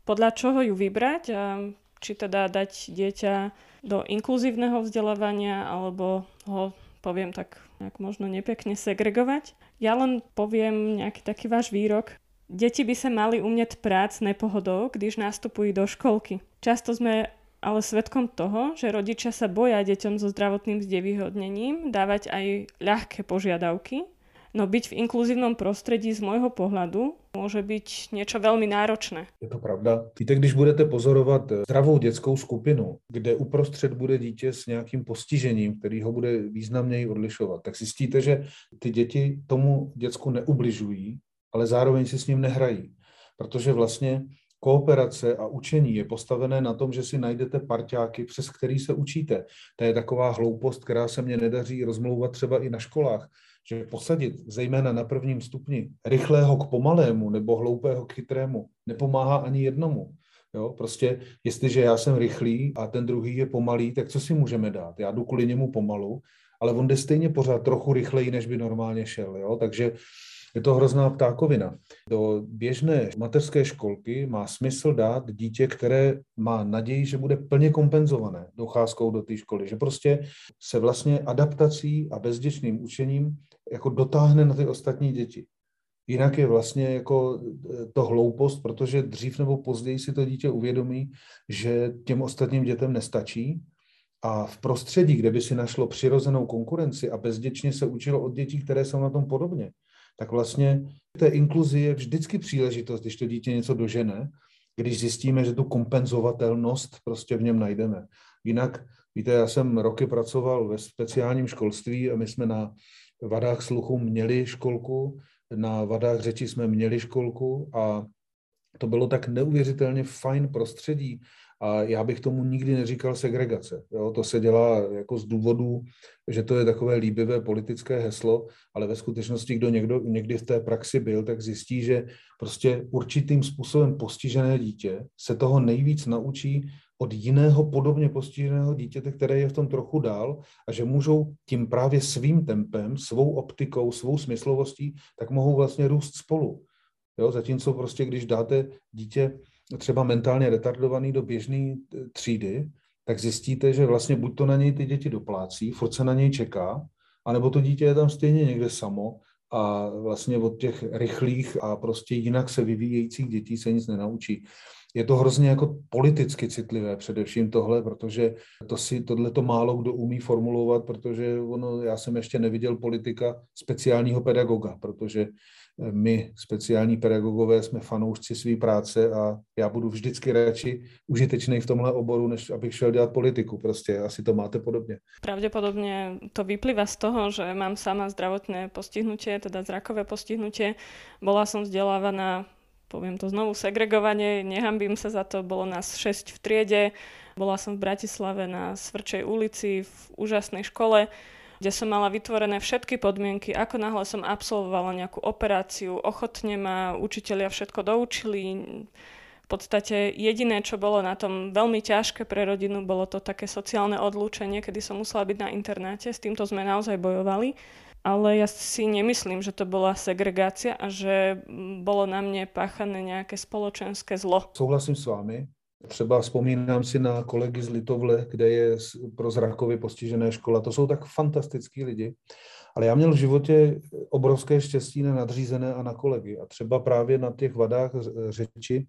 Podľa čoho ju vybrať? A či teda dať dieťa do inkluzívneho vzdelávania, alebo ho, poviem tak nejak možno nepekne segregovať. Ja len poviem nejaký taký váš výrok. Deti by sa mali umieť prác nepohodou, když nastupujú do školky. Často sme ale svetkom toho, že rodičia sa boja deťom so zdravotným zdevýhodnením dávať aj ľahké požiadavky, No byť v inkluzívnom prostředí z môjho pohľadu může být něco velmi náročné. Je to pravda. Víte, když budete pozorovat zdravou dětskou skupinu, kde uprostřed bude dítě s nějakým postižením, který ho bude významněji odlišovat, tak zjistíte, že ty děti tomu děcku neubližují, ale zároveň si s ním nehrají. Protože vlastně kooperace a učení je postavené na tom, že si najdete parťáky, přes který se učíte. To je taková hloupost, která se mně nedaří rozmlouvat třeba i na školách, že posadit zejména na prvním stupni rychlého k pomalému nebo hloupého k chytrému nepomáhá ani jednomu. Jo, prostě jestliže já jsem rychlý a ten druhý je pomalý, tak co si můžeme dát? Já jdu kvůli němu pomalu, ale on jde stejně pořád trochu rychleji, než by normálně šel. Jo? Takže je to hrozná ptákovina. Do běžné mateřské školky má smysl dát dítě, které má naději, že bude plně kompenzované docházkou do té školy, že prostě se vlastně adaptací a bezděčným učením jako dotáhne na ty ostatní děti. Jinak je vlastně jako eh, to hloupost, protože dřív nebo později si to dítě uvědomí, že těm ostatním dětem nestačí a v prostředí, kde by si našlo přirozenou konkurenci a bezděčně se učilo od dětí, které jsou na tom podobně, tak vlastně té inkluzi je vždycky příležitost, když to dítě něco dožene, když zjistíme, že tu kompenzovatelnost prostě v něm najdeme. Jinak, víte, já jsem roky pracoval ve speciálním školství a my jsme na vadách sluchu měli školku, na vadách řeči jsme měli školku a to bylo tak neuvěřitelně fajn prostředí a já bych tomu nikdy neříkal segregace. Jo? To se dělá jako z důvodu, že to je takové líbivé politické heslo, ale ve skutečnosti, kdo někdo, někdy v té praxi byl, tak zjistí, že prostě určitým způsobem postižené dítě se toho nejvíc naučí od jiného podobně postiženého dítěte, které je v tom trochu dál a že můžou tím právě svým tempem, svou optikou, svou smyslovostí, tak mohou vlastně růst spolu. Jo, zatímco prostě, když dáte dítě třeba mentálně retardovaný do běžné e, třídy, tak zjistíte, že vlastně buď to na něj ty děti doplácí, furt se na něj čeká, anebo to dítě je tam stejně někde samo a vlastně od těch rychlých a prostě jinak se vyvíjejících dětí se nic nenaučí. Je to hrozně jako politicky citlivé především tohle, protože to si tohle to málo kdo umí formulovat, protože ono, já jsem ještě neviděl politika speciálního pedagoga, protože eh, my, speciální pedagogové, jsme fanoušci své práce a já budu vždycky radši užitečný v tomhle oboru, než abych šel dělat politiku. Prostě asi to máte podobně. Pravděpodobně to vyplývá z toho, že mám sama zdravotné postihnutie, teda zrakové postihnutie. Bola som vzdelávaná poviem to znovu, segregovanie, nehambím sa za to, bolo nás 6 v triede, bola som v Bratislave na Svrčej ulici v úžasnej škole, kde som mala vytvorené všetky podmienky, ako náhle som absolvovala nejakú operáciu, ochotne ma učitelia všetko doučili, v podstate jediné, čo bolo na tom veľmi ťažké pre rodinu, bolo to také sociálne odlúčenie, kedy som musela byť na internáte. S týmto sme naozaj bojovali ale ja si nemyslím, že to bola segregácia a že bolo na mne páchané nějaké spoločenské zlo. Souhlasím s vámi. Třeba vzpomínám si na kolegy z Litovle, kde je pro zrakově postižené škola. To jsou tak fantastický lidi. Ale já měl v životě obrovské štěstí na nadřízené a na kolegy. A třeba právě na těch vadách řeči,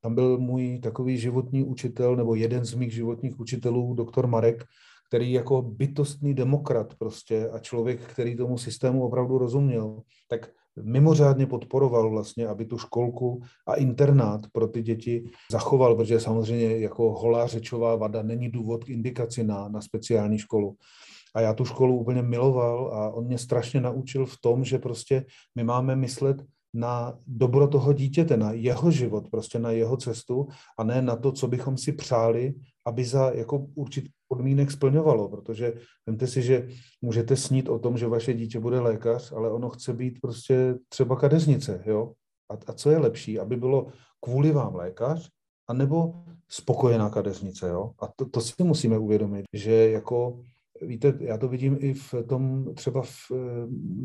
tam byl můj takový životní učitel, nebo jeden z mých životních učitelů, doktor Marek, který jako bytostný demokrat prostě a člověk, který tomu systému opravdu rozuměl, tak mimořádně podporoval vlastně, aby tu školku a internát pro ty děti zachoval, protože samozřejmě jako holá řečová vada není důvod k indikaci na, na speciální školu. A já tu školu úplně miloval a on mě strašně naučil v tom, že prostě my máme myslet na dobro toho dítěte, na jeho život, prostě na jeho cestu a ne na to, co bychom si přáli aby za jako určitý podmínek splňovalo, protože vemte si, že můžete snít o tom, že vaše dítě bude lékař, ale ono chce být prostě třeba kadeřnice, jo? A, a co je lepší, aby bylo kvůli vám lékař, anebo spokojená kadeřnice, jo? A to, to si musíme uvědomit, že jako Víte, já to vidím i v tom třeba v,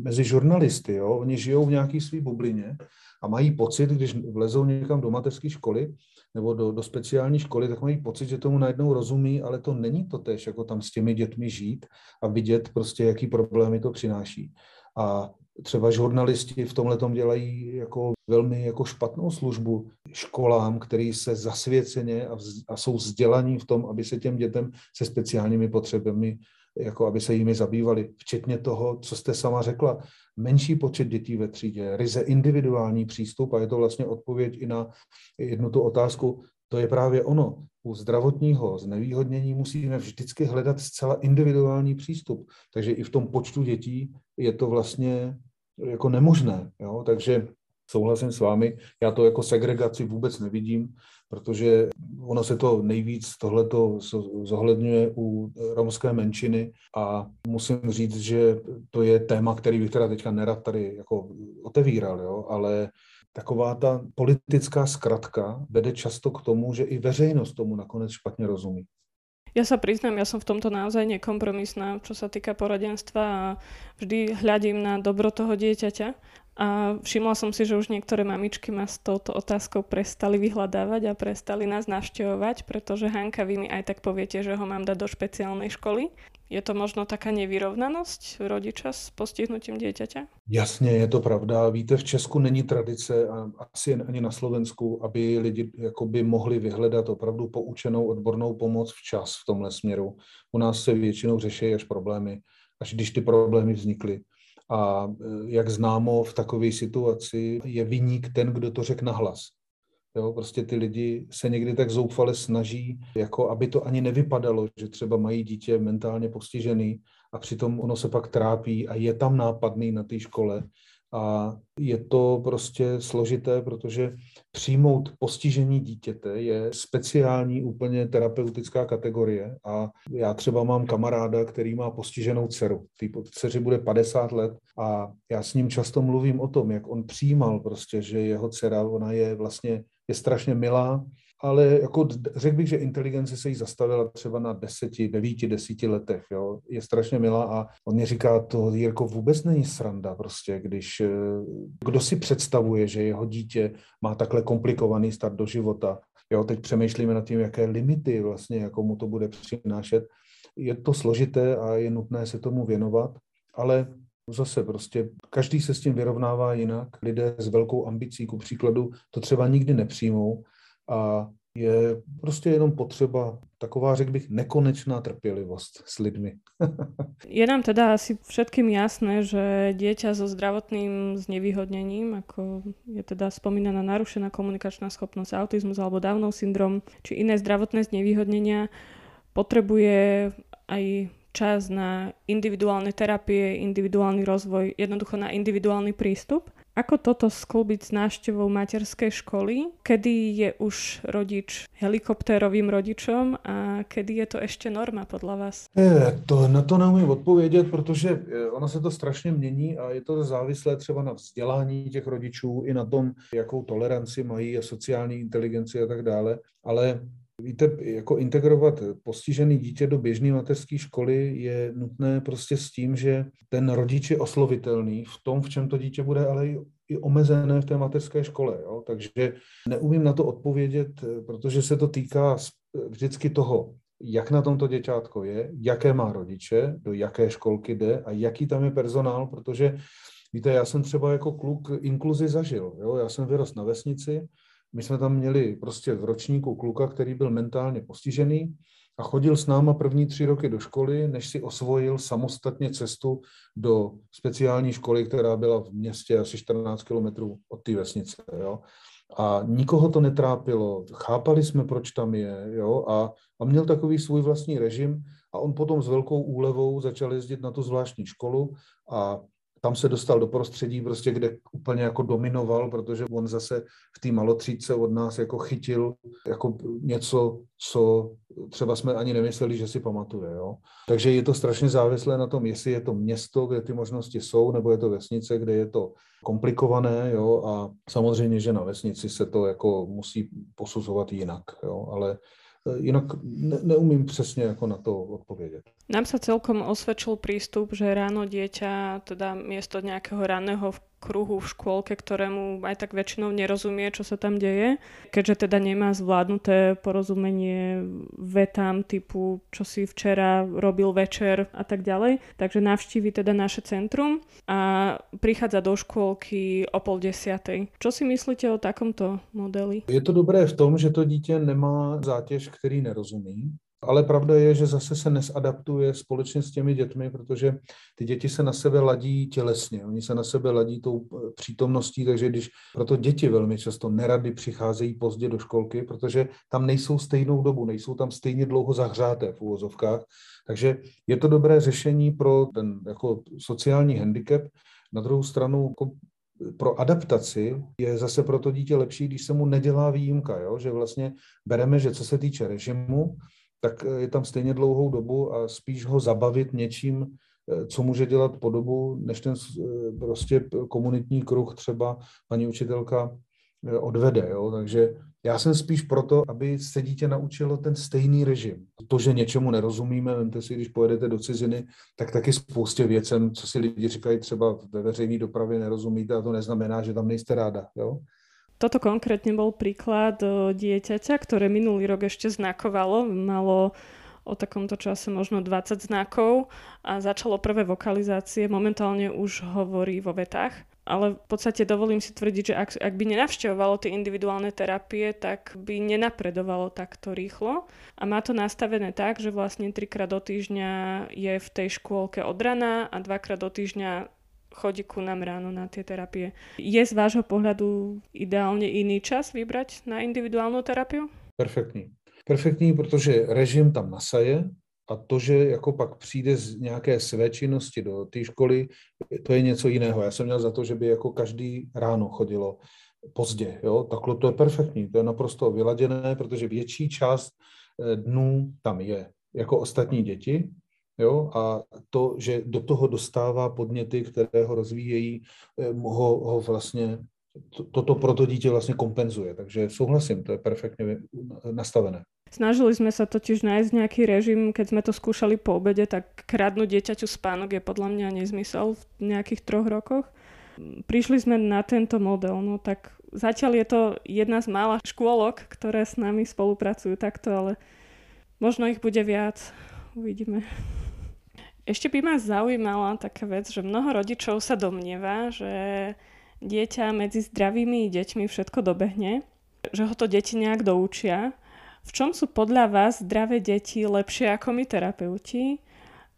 mezi žurnalisty, jo? oni žijou v nějaký svý bublině a mají pocit, když vlezou někam do mateřské školy nebo do, do speciální školy, tak mají pocit, že tomu najednou rozumí, ale to není to tež, jako tam s těmi dětmi žít a vidět prostě, jaký problémy to přináší. A třeba žurnalisti v tomhle dělají jako velmi jako špatnou službu školám, který se zasvěceně a, vz, a jsou vzdělaní v tom, aby se těm dětem se speciálními potřebami jako aby se jimi zabývali, včetně toho, co jste sama řekla, menší počet dětí ve třídě, ryze individuální přístup a je to vlastně odpověď i na jednu tu otázku, to je právě ono. U zdravotního znevýhodnění musíme vždycky hledat zcela individuální přístup. Takže i v tom počtu dětí je to vlastně jako nemožné. Jo? Takže souhlasím s vámi, já to jako segregaci vůbec nevidím, protože ono se to nejvíc tohleto zohledňuje u romské menšiny a musím říct, že to je téma, který bych teda teďka nerad tady jako otevíral, jo? ale taková ta politická zkratka vede často k tomu, že i veřejnost tomu nakonec špatně rozumí. Ja sa priznám, ja som v tomto naozaj nekompromisná, čo sa týka poradenstva a vždy hľadím na dobro toho dieťaťa a všimla som si, že už niektoré mamičky ma s touto otázkou prestali vyhľadávať a prestali nás navštevovať, pretože Hanka, vy mi aj tak poviete, že ho mám dať do špeciálnej školy. Je to možno taká nevyrovnanosť rodiča s postihnutím dieťaťa? Jasně, je to pravda. Víte, v Česku není tradice a asi ani na Slovensku, aby lidi jakoby mohli vyhledat opravdu poučenou odbornou pomoc včas v tomhle směru. U nás se většinou řeší až problémy, až když ty problémy vznikly. A e, jak známo, v takové situaci je vyník ten, kdo to řekne nahlas. Jo, prostě ty lidi se někdy tak zoufale snaží, jako aby to ani nevypadalo, že třeba mají dítě mentálně postižený a přitom ono se pak trápí a je tam nápadný na té škole a je to prostě složité, protože přijmout postižení dítěte je speciální úplně terapeutická kategorie a já třeba mám kamaráda, který má postiženou dceru. Té dceři bude 50 let a já s ním často mluvím o tom, jak on přijímal prostě, že jeho dcera, ona je vlastně je strašně milá, ale jako řekl bych, že inteligence se jí zastavila třeba na deseti, devíti, desíti letech, jo. Je strašně milá a on mi říká, to Jirko vůbec není sranda prostě, když eh, kdo si představuje, že jeho dítě má takhle komplikovaný start do života, jo, teď přemýšlíme nad tím, jaké limity vlastně, jako mu to bude přinášet. Je to složité a je nutné se tomu věnovat, ale Zase prostě každý se s tím vyrovnává jinak. Lidé s velkou ambicí, ku příkladu, to třeba nikdy nepřijmou a je prostě jenom potřeba taková, řekl bych, nekonečná trpělivost s lidmi. je nám teda asi všetkým jasné, že dieťa so zdravotným znevýhodnením, ako je teda spomínaná narušená komunikačná schopnosť, autizmus alebo Downov syndrom, či iné zdravotné znevýhodnenia, potrebuje aj čas na individuálne terapie, individuálny rozvoj, jednoducho na individuálny prístup. Ako toto sklúbiť s návštevou materskej školy? Kedy je už rodič helikoptérovým rodičom a kedy je to ešte norma podľa vás? Je, to, na to neumím odpovědět, protože e, ono se to strašně mění a je to závislé třeba na vzdělání těch rodičů i na tom, jakou toleranci mají a sociální inteligenci a tak dále. Ale Víte, jako integrovat postižený dítě do běžné mateřské školy je nutné prostě s tím, že ten rodič je oslovitelný v tom, v čem to dítě bude, ale i omezené v té mateřské škole. Jo? Takže neumím na to odpovědět, protože se to týká vždycky toho, jak na tomto děťátko je, jaké má rodiče, do jaké školky jde a jaký tam je personál, protože víte, já jsem třeba jako kluk inkluzi zažil. Jo? Já jsem vyrost na vesnici, my jsme tam měli prostě v ročníku kluka, který byl mentálně postižený a chodil s náma první tři roky do školy, než si osvojil samostatně cestu do speciální školy, která byla v městě asi 14 kilometrů od té vesnice. Jo. A nikoho to netrápilo, chápali jsme, proč tam je, jo, a, a měl takový svůj vlastní režim a on potom s velkou úlevou začal jezdit na tu zvláštní školu a tam se dostal do prostředí, prostě, kde úplně jako dominoval, protože on zase v té malotřídce od nás jako chytil jako něco, co třeba jsme ani nemysleli, že si pamatuje. Jo? Takže je to strašně závislé na tom, jestli je to město, kde ty možnosti jsou, nebo je to vesnice, kde je to komplikované, jo? a samozřejmě, že na vesnici se to jako musí posuzovat jinak, jo? ale Eh, jinak ne, neumím přesně jako na to odpovědět. Nám sa celkom osvedčil prístup, že ráno dieťa, teda miesto nejakého ranného kruhu v škôlke, ktorému aj tak väčšinou nerozumie, čo sa tam deje, keďže teda nemá zvládnuté porozumenie vetám typu, čo si včera robil večer a tak ďalej. Takže navštívi teda naše centrum a prichádza do škôlky o pol desiatej. Čo si myslíte o takomto modeli? Je to dobré v tom, že to dítě nemá zátěž, který nerozumí, ale pravda je, že zase se nesadaptuje společně s těmi dětmi, protože ty děti se na sebe ladí tělesně, oni se na sebe ladí tou eh, přítomností, takže když proto děti velmi často nerady přicházejí pozdě do školky, protože tam nejsou stejnou dobu, nejsou tam stejně dlouho zahřáté v úvozovkách, takže je to dobré řešení pro ten jako sociální handicap. Na druhou stranu jako pro adaptaci je zase pro to dítě lepší, když se mu nedělá výjimka, jo? že vlastně bereme, že co se týče režimu, tak eh, je tam stejně dlouhou dobu a spíš ho zabavit něčím, eh, co může dělat po dobu, než ten eh, prostě komunitní kruh třeba paní učitelka odvede. Jo? Takže já jsem spíš proto, aby se dítě naučilo ten stejný režim. To, že něčemu nerozumíme, vemte si, když pojedete do ciziny, tak taky spoustě věcem, co si lidi říkají třeba ve veřejné dopravě nerozumíte a to neznamená, že tam nejste ráda. Jo? Toto konkrétne bol príklad dieťaťa, ktoré minulý rok ešte znakovalo, malo o takomto čase možno 20 znakov a začalo prvé vokalizácie, momentálne už hovorí vo vetách. Ale v podstate dovolím si tvrdiť, že ak, ak by nenavštevovalo tie individuálne terapie, tak by nenapredovalo takto rýchlo. A má to nastavené tak, že vlastne trikrát do týždňa je v tej škôlke od rana a dvakrát do týždňa chodí ku nám ráno na tie terapie. Je z vášho pohľadu ideálne iný čas vybrať na individuálnu terapiu? Perfektní. Perfektní, protože režim tam nasaje a to, že jako pak přijde z nějaké své činnosti do té školy, to je něco jiného. Já jsem měl za to, že by jako každý ráno chodilo pozdě. Jo? Takhle to je perfektní, to je naprosto vyladěné, protože větší část eh, dnů tam je jako ostatní děti Jo? A to, že do toho dostává podněty, které ho rozvíjejí, eh, ho, ho vlastně, to, toto pro to dítě vlastně kompenzuje. Takže souhlasím, to je perfektně nastavené. Snažili sme sa totiž nájsť nejaký režim, keď sme to skúšali po obede, tak kradnúť dieťaťu spánok je podľa mňa nezmysel v nejakých troch rokoch. Prišli sme na tento model, no tak zatiaľ je to jedna z mála škôlok, ktoré s nami spolupracujú takto, ale možno ich bude viac. Uvidíme. Ešte by ma zaujímala taká vec, že mnoho rodičov sa domnieva, že dieťa medzi zdravými deťmi všetko dobehne, že ho to deti nejak doučia. V čom sú podľa vás zdravé deti lepšie ako my terapeuti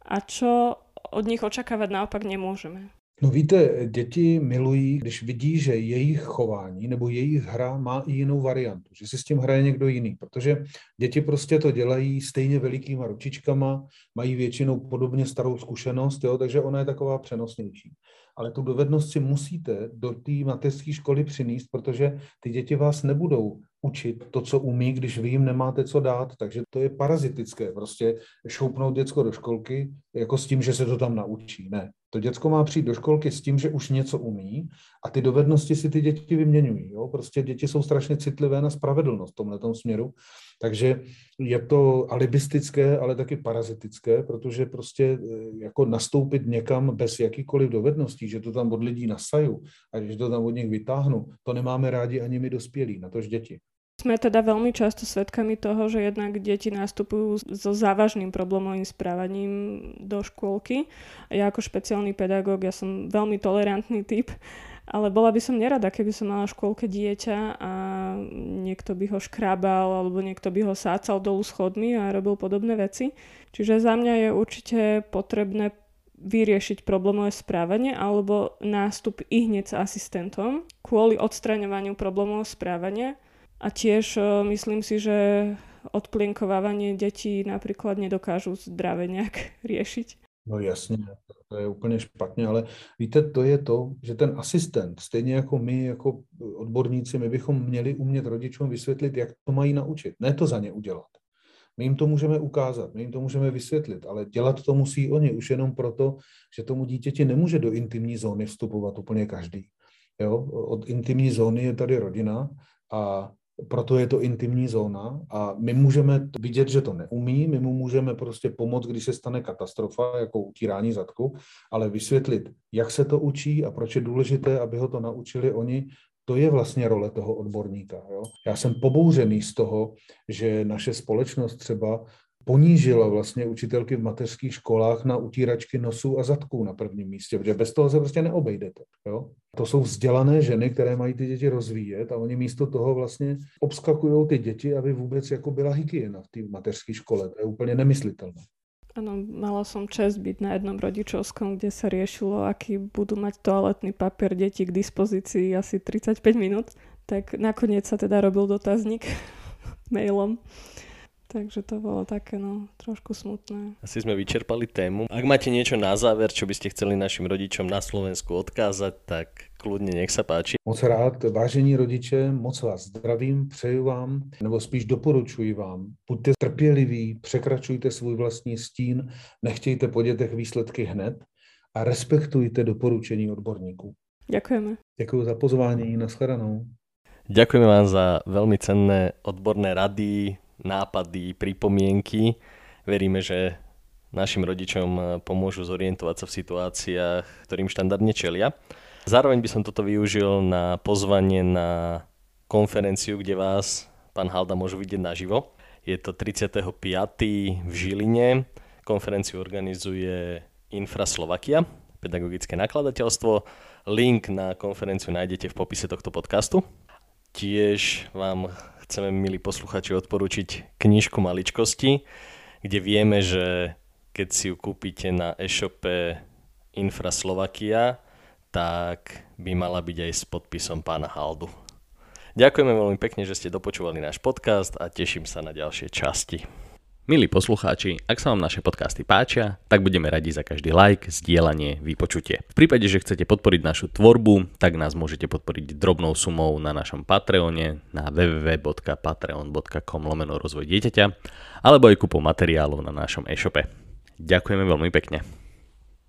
a čo od nich očakávať naopak nemôžeme? No víte, děti milují, když vidí, že jejich chování nebo jejich hra má i jinou variantu, že si s tím hraje někdo jiný, protože děti prostě to dělají stejně velikýma ručičkama, mají většinou podobně starou zkušenost, jo, takže ona je taková přenosnější. Ale tu dovednost si musíte do té mateřské školy přinést, protože ty děti vás nebudou učit to, co umí, když vy jim nemáte co dát. Takže to je parazitické, prostě šoupnout děcko do školky jako s tím, že se to tam naučí. Ne, to děcko má přijít do školky s tím, že už něco umí a ty dovednosti si ty děti vyměňují. Jo? Prostě děti jsou strašně citlivé na spravedlnost v tomhle směru, takže je to alibistické, ale taky parazitické, protože prostě e, jako nastoupit někam bez jakýkoliv dovedností, že to tam od lidí nasaju a že to tam od nich vytáhnu, to nemáme rádi ani my dospělí, na tož děti. Sme teda veľmi často svedkami toho, že jednak deti nastupujú so závažným problémovým správaním do škôlky. Ja ako špeciálny pedagóg, ja som veľmi tolerantný typ, ale bola by som nerada, keby som mala v škôlke dieťa a niekto by ho škrábal alebo niekto by ho sácal dolu schodmi a robil podobné veci. Čiže za mňa je určite potrebné vyriešiť problémové správanie alebo nástup i hneď s asistentom kvôli odstraňovaniu problémov správania a tiež e, myslím si, že odplienkovávanie detí napríklad nedokážu zdrave nejak riešiť. No jasně, to je úplně špatně, ale víte, to je to, že ten asistent, stejně jako my, jako odborníci, my bychom měli umět rodičům vysvětlit, jak to mají naučit, ne to za ně udělat. My jim to můžeme ukázat, my jim to můžeme vysvětlit, ale dělat to musí oni už jenom proto, že tomu dítěti nemůže do intimní zóny vstupovat úplně každý. Jo? Od intimní zóny je tady rodina a proto je to intimní zóna a my můžeme vidět, že to neumí, my mu můžeme prostě pomoct, když se stane katastrofa, jako utírání zadku, ale vysvětlit, jak se to učí a proč je důležité, aby ho to naučili oni, to je vlastně role toho odborníka. Jo? Já jsem pobouřený z toho, že naše společnost třeba ponížila vlastně učitelky v mateřských školách na utíračky nosů a zadků na prvním místě, protože bez toho se prostě neobejdete. Jo? To jsou vzdělané ženy, které mají ty děti rozvíjet a oni místo toho vlastně obskakují ty děti, aby vůbec jako byla hygiena v té mateřské škole. To je úplně nemyslitelné. Áno, mala som čest byť na jednom rodičovskom, kde sa riešilo, aký budú mať toaletný papier deti k dispozícii asi 35 minút. Tak nakoniec sa teda robil dotazník mailom. Takže to bolo také no, trošku smutné. Asi sme vyčerpali tému. Ak máte niečo na záver, čo by ste chceli našim rodičom na Slovensku odkázať, tak kľudne nech sa páči. Moc rád, vážení rodiče, moc vás zdravím, přeju vám, nebo spíš doporučuji vám, buďte trpěliví, překračujte svůj vlastní stín, nechtějte po dětech výsledky hned a respektujte doporučení odborníků. Ďakujeme. Děkuji za pozvání, nashledanou. Ďakujeme vám za veľmi cenné odborné rady, nápady, pripomienky. Veríme, že našim rodičom pomôžu zorientovať sa v situáciách, ktorým štandardne čelia. Zároveň by som toto využil na pozvanie na konferenciu, kde vás pán Halda môžu vidieť naživo. Je to 35. v Žiline. Konferenciu organizuje Infra Slovakia, pedagogické nakladateľstvo. Link na konferenciu nájdete v popise tohto podcastu. Tiež vám chceme, milí posluchači, odporučiť knižku maličkosti, kde vieme, že keď si ju kúpite na e-shope Infra Slovakia, tak by mala byť aj s podpisom pána Haldu. Ďakujeme veľmi pekne, že ste dopočúvali náš podcast a teším sa na ďalšie časti. Milí poslucháči, ak sa vám naše podcasty páčia, tak budeme radi za každý like, zdieľanie, vypočutie. V prípade, že chcete podporiť našu tvorbu, tak nás môžete podporiť drobnou sumou na našom Patreone na www.patreon.com lomeno rozvoj dieťaťa alebo aj kúpou materiálov na našom e-shope. Ďakujeme veľmi pekne.